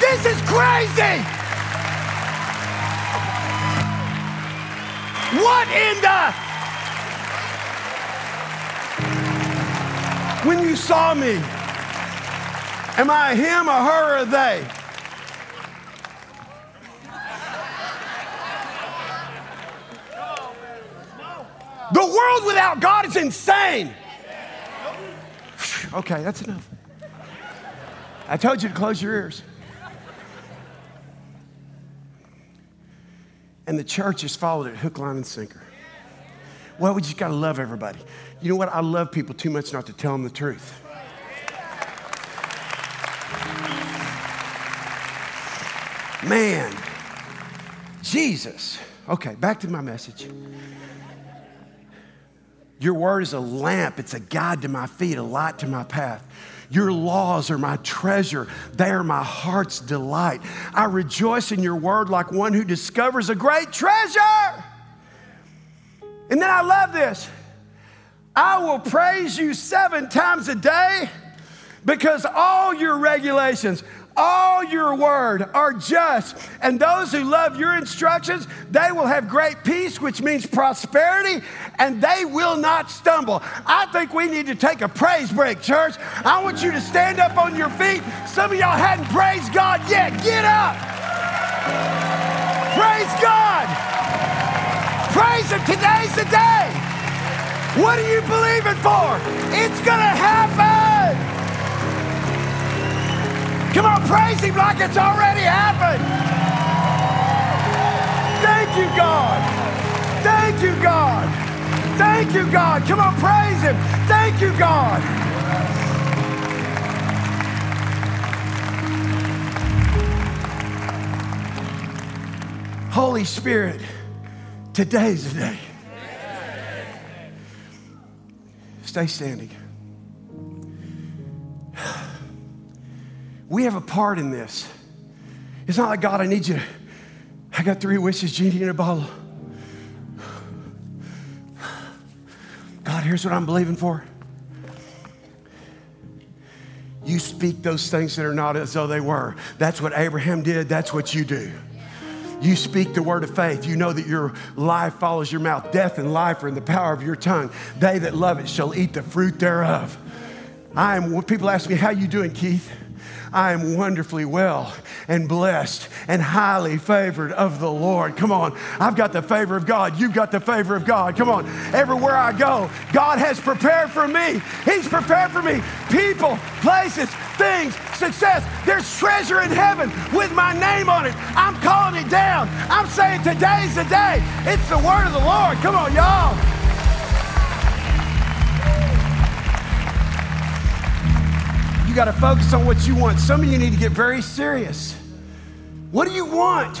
This is crazy. What in the. When you saw me, am I him, or her, or they? The world without God is insane. Okay, that's enough. I told you to close your ears. And the church has followed it hook, line, and sinker. Well, we just got to love everybody. You know what? I love people too much not to tell them the truth. Man, Jesus. Okay, back to my message. Your word is a lamp, it's a guide to my feet, a light to my path. Your laws are my treasure. They are my heart's delight. I rejoice in your word like one who discovers a great treasure. And then I love this I will praise you seven times a day because all your regulations, all your word are just. And those who love your instructions, they will have great peace, which means prosperity, and they will not stumble. I think we need to take a praise break, church. I want you to stand up on your feet. Some of y'all hadn't praised God yet. Get up. Praise God. Praise Him. Today's the day. What are you believing for? It's going to happen. Come on, praise Him like it's already happened. Thank you, God. Thank you, God. Thank you, God. Come on, praise Him. Thank you, God. Holy Spirit, today's the day. Stay standing. We have a part in this. It's not like, God, I need you. I got three wishes, genie in a bottle. God, here's what I'm believing for. You speak those things that are not as though they were. That's what Abraham did. That's what you do. You speak the word of faith. You know that your life follows your mouth. Death and life are in the power of your tongue. They that love it shall eat the fruit thereof. I am, people ask me, How you doing, Keith? I am wonderfully well and blessed and highly favored of the Lord. Come on. I've got the favor of God. You've got the favor of God. Come on. Everywhere I go, God has prepared for me. He's prepared for me people, places, things, success. There's treasure in heaven with my name on it. I'm calling it down. I'm saying today's the day. It's the word of the Lord. Come on, y'all. You got to focus on what you want. Some of you need to get very serious. What do you want?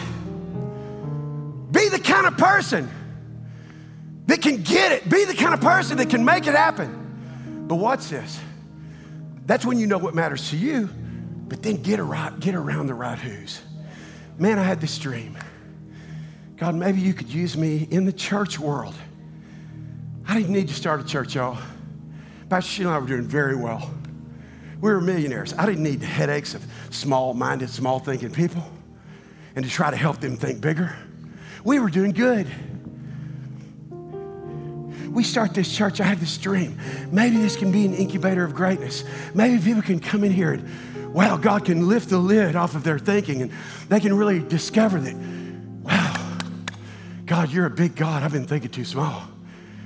Be the kind of person that can get it. Be the kind of person that can make it happen. But watch this. That's when you know what matters to you. But then get, around, get around the right who's. Man, I had this dream. God, maybe you could use me in the church world. I didn't need to start a church, y'all. Pastor Sheila and I were doing very well. We were millionaires. I didn't need the headaches of small minded, small thinking people and to try to help them think bigger. We were doing good. We start this church. I have this dream. Maybe this can be an incubator of greatness. Maybe people can come in here and, wow, God can lift the lid off of their thinking and they can really discover that, wow, God, you're a big God. I've been thinking too small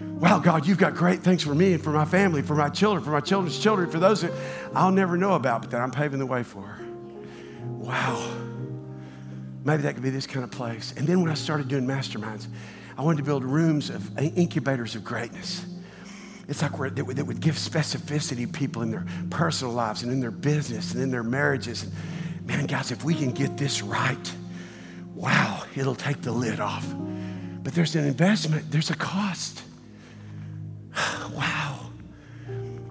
wow, God, you've got great things for me and for my family, for my children, for my children's children, for those that I'll never know about, but that I'm paving the way for. Wow. Maybe that could be this kind of place. And then when I started doing masterminds, I wanted to build rooms of uh, incubators of greatness. It's like where that would, give specificity to people in their personal lives and in their business and in their marriages. And man, guys, if we can get this right, wow, it'll take the lid off. But there's an investment, there's a cost. <sighs> wow.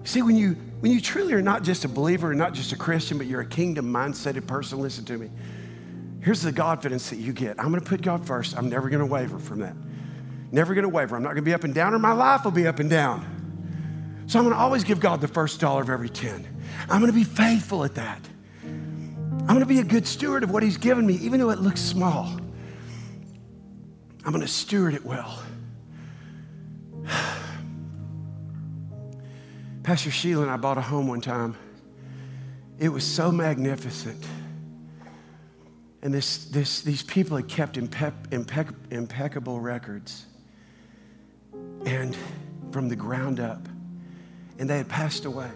See, when you when you truly are not just a believer and not just a Christian, but you're a kingdom mindseted person, listen to me. Here's the confidence that you get. I'm going to put God first. I'm never going to waver from that. Never going to waver. I'm not going to be up and down, or my life will be up and down. So I'm going to always give God the first dollar of every 10. I'm going to be faithful at that. I'm going to be a good steward of what He's given me, even though it looks small. I'm going to steward it well. <sighs> Pastor Sheila and I bought a home one time. It was so magnificent. And this, this, these people had kept impec, impec, impeccable records and from the ground up. And they had passed away.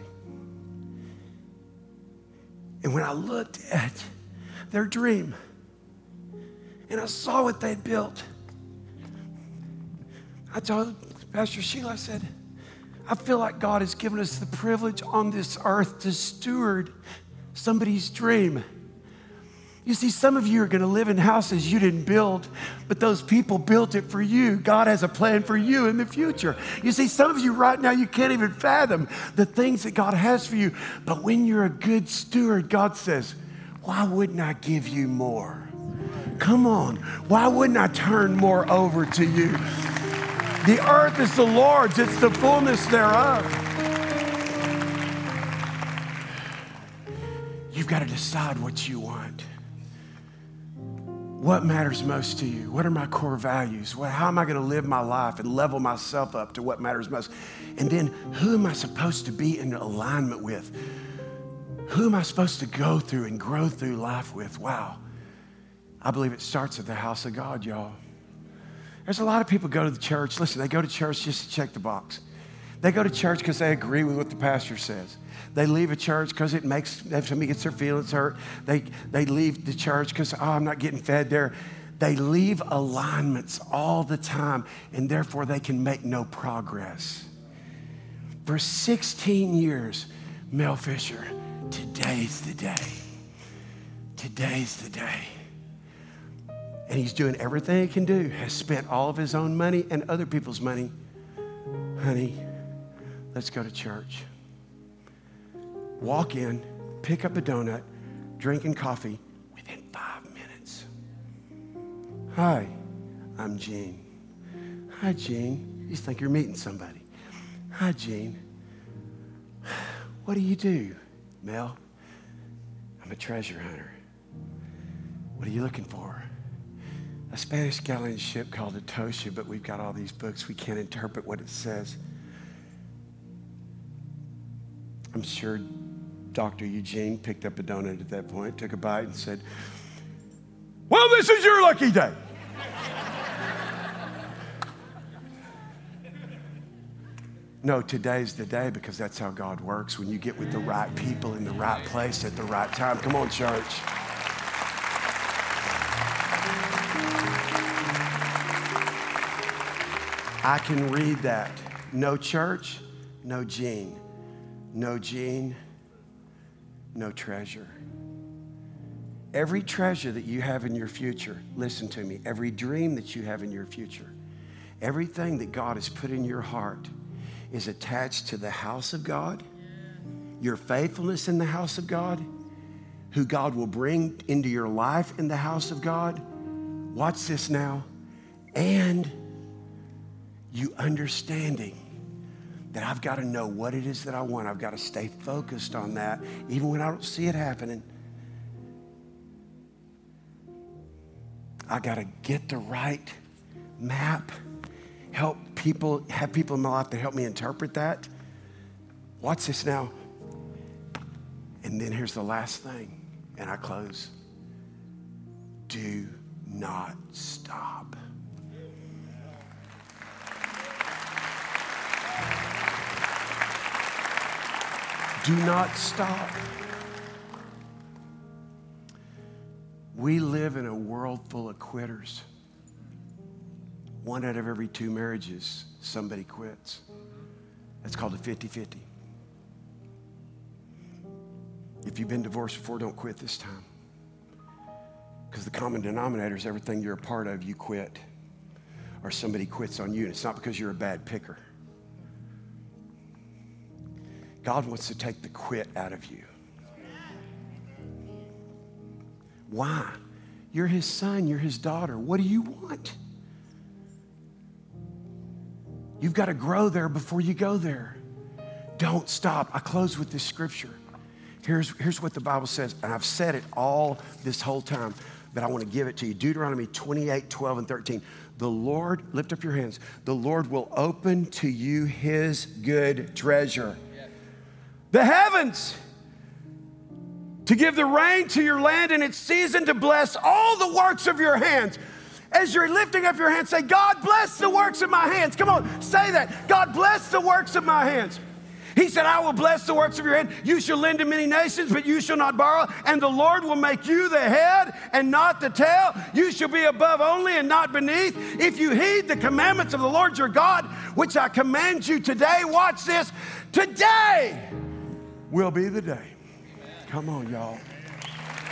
And when I looked at their dream and I saw what they'd built, I told Pastor Sheila, I said, I feel like God has given us the privilege on this earth to steward somebody's dream. You see, some of you are going to live in houses you didn't build, but those people built it for you. God has a plan for you in the future. You see, some of you right now, you can't even fathom the things that God has for you. But when you're a good steward, God says, Why wouldn't I give you more? Come on. Why wouldn't I turn more over to you? The earth is the Lord's, it's the fullness thereof. You've got to decide what you want. What matters most to you? What are my core values? how am I going to live my life and level myself up to what matters most? And then, who am I supposed to be in alignment with? Who am I supposed to go through and grow through life with? Wow. I believe it starts at the house of God, y'all. There's a lot of people go to the church. Listen, they go to church just to check the box. They go to church because they agree with what the pastor says. They leave a church because it makes, somebody gets their feelings hurt, they, they leave the church because, oh, I'm not getting fed there. They leave alignments all the time, and therefore they can make no progress. For 16 years, Mel Fisher, today's the day. Today's the day and he's doing everything he can do, has spent all of his own money and other people's money. Honey, let's go to church. Walk in, pick up a donut, drinking coffee within five minutes. Hi, I'm Gene. Hi, Gene. You think you're meeting somebody. Hi, Gene. What do you do? Mel, I'm a treasure hunter. What are you looking for? a Spanish galleon ship called Atocha, but we've got all these books. We can't interpret what it says. I'm sure Dr. Eugene picked up a donut at that point, took a bite, and said, Well, this is your lucky day. no, today's the day because that's how God works when you get with the right people in the right place at the right time. Come on, church. I can read that. No church, no Gene. No Gene, no treasure. Every treasure that you have in your future, listen to me, every dream that you have in your future, everything that God has put in your heart is attached to the house of God, your faithfulness in the house of God, who God will bring into your life in the house of God. Watch this now. And you understanding that I've got to know what it is that I want. I've got to stay focused on that, even when I don't see it happening. I got to get the right map, help people, have people in my life to help me interpret that. Watch this now. And then here's the last thing, and I close. Do not stop. Do not stop. We live in a world full of quitters. One out of every two marriages, somebody quits. That's called a 50 50. If you've been divorced before, don't quit this time. Because the common denominator is everything you're a part of, you quit. Or somebody quits on you. And it's not because you're a bad picker. God wants to take the quit out of you. Why? You're his son, you're his daughter. What do you want? You've got to grow there before you go there. Don't stop. I close with this scripture. Here's, here's what the Bible says, and I've said it all this whole time, but I want to give it to you. Deuteronomy 28, 12, and 13. The Lord, lift up your hands, the Lord will open to you his good treasure. The heavens to give the rain to your land in its season, to bless all the works of your hands. As you're lifting up your hands, say, God bless the works of my hands. Come on, say that. God bless the works of my hands. He said, I will bless the works of your hand. You shall lend to many nations, but you shall not borrow. And the Lord will make you the head and not the tail. You shall be above only and not beneath. If you heed the commandments of the Lord your God, which I command you today, watch this. Today will be the day. Come on, y'all.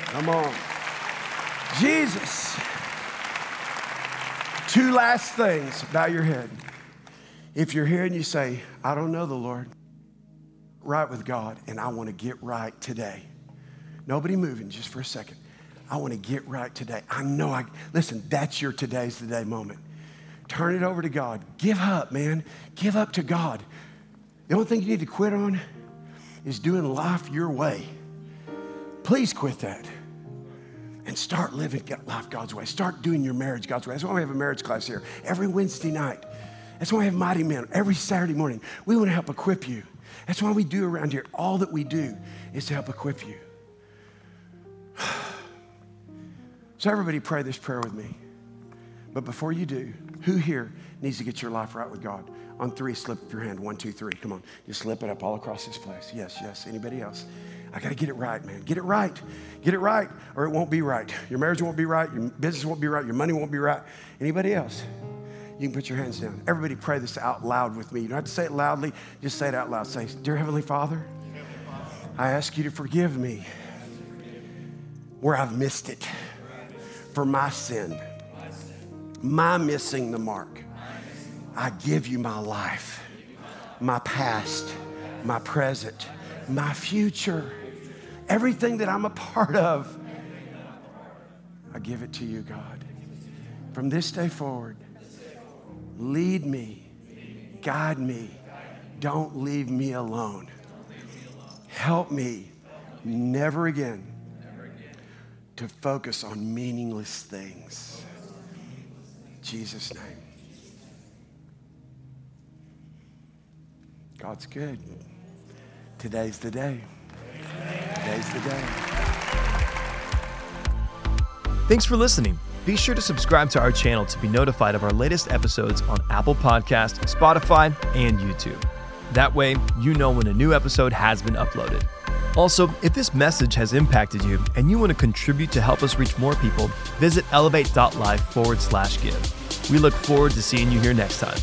Come on. Jesus. Two last things. Bow your head. If you're here and you say, I don't know the Lord, right with God, and I want to get right today. Nobody moving just for a second. I want to get right today. I know I, listen, that's your today's the day moment. Turn it over to God. Give up, man. Give up to God. The only thing you need to quit on is doing life your way. Please quit that and start living life God's way. Start doing your marriage God's way. That's why we have a marriage class here every Wednesday night. That's why we have Mighty Men every Saturday morning. We want to help equip you. That's why we do around here. All that we do is to help equip you. <sighs> So, everybody, pray this prayer with me. But before you do, who here needs to get your life right with God? On three, slip up your hand. One, two, three. Come on. Just slip it up all across this place. Yes, yes. Anybody else? I got to get it right, man. Get it right. Get it right, or it won't be right. Your marriage won't be right. Your business won't be right. Your money won't be right. Anybody else? You can put your hands down. Everybody pray this out loud with me. You don't have to say it loudly, just say it out loud. Say, Dear Heavenly Father, I ask you to forgive me where I've missed it for my sin, my missing the mark. I give you my life, my past, my present, my future, everything that I'm a part of. I give it to you, God. From this day forward, Lead me, guide me. Don't leave me alone. Help me never again to focus on meaningless things. In Jesus' name. God's good. Today's the day. Today's the day. Thanks for listening. Be sure to subscribe to our channel to be notified of our latest episodes on Apple Podcast, Spotify, and YouTube. That way, you know when a new episode has been uploaded. Also, if this message has impacted you and you want to contribute to help us reach more people, visit elevate.life forward slash give. We look forward to seeing you here next time.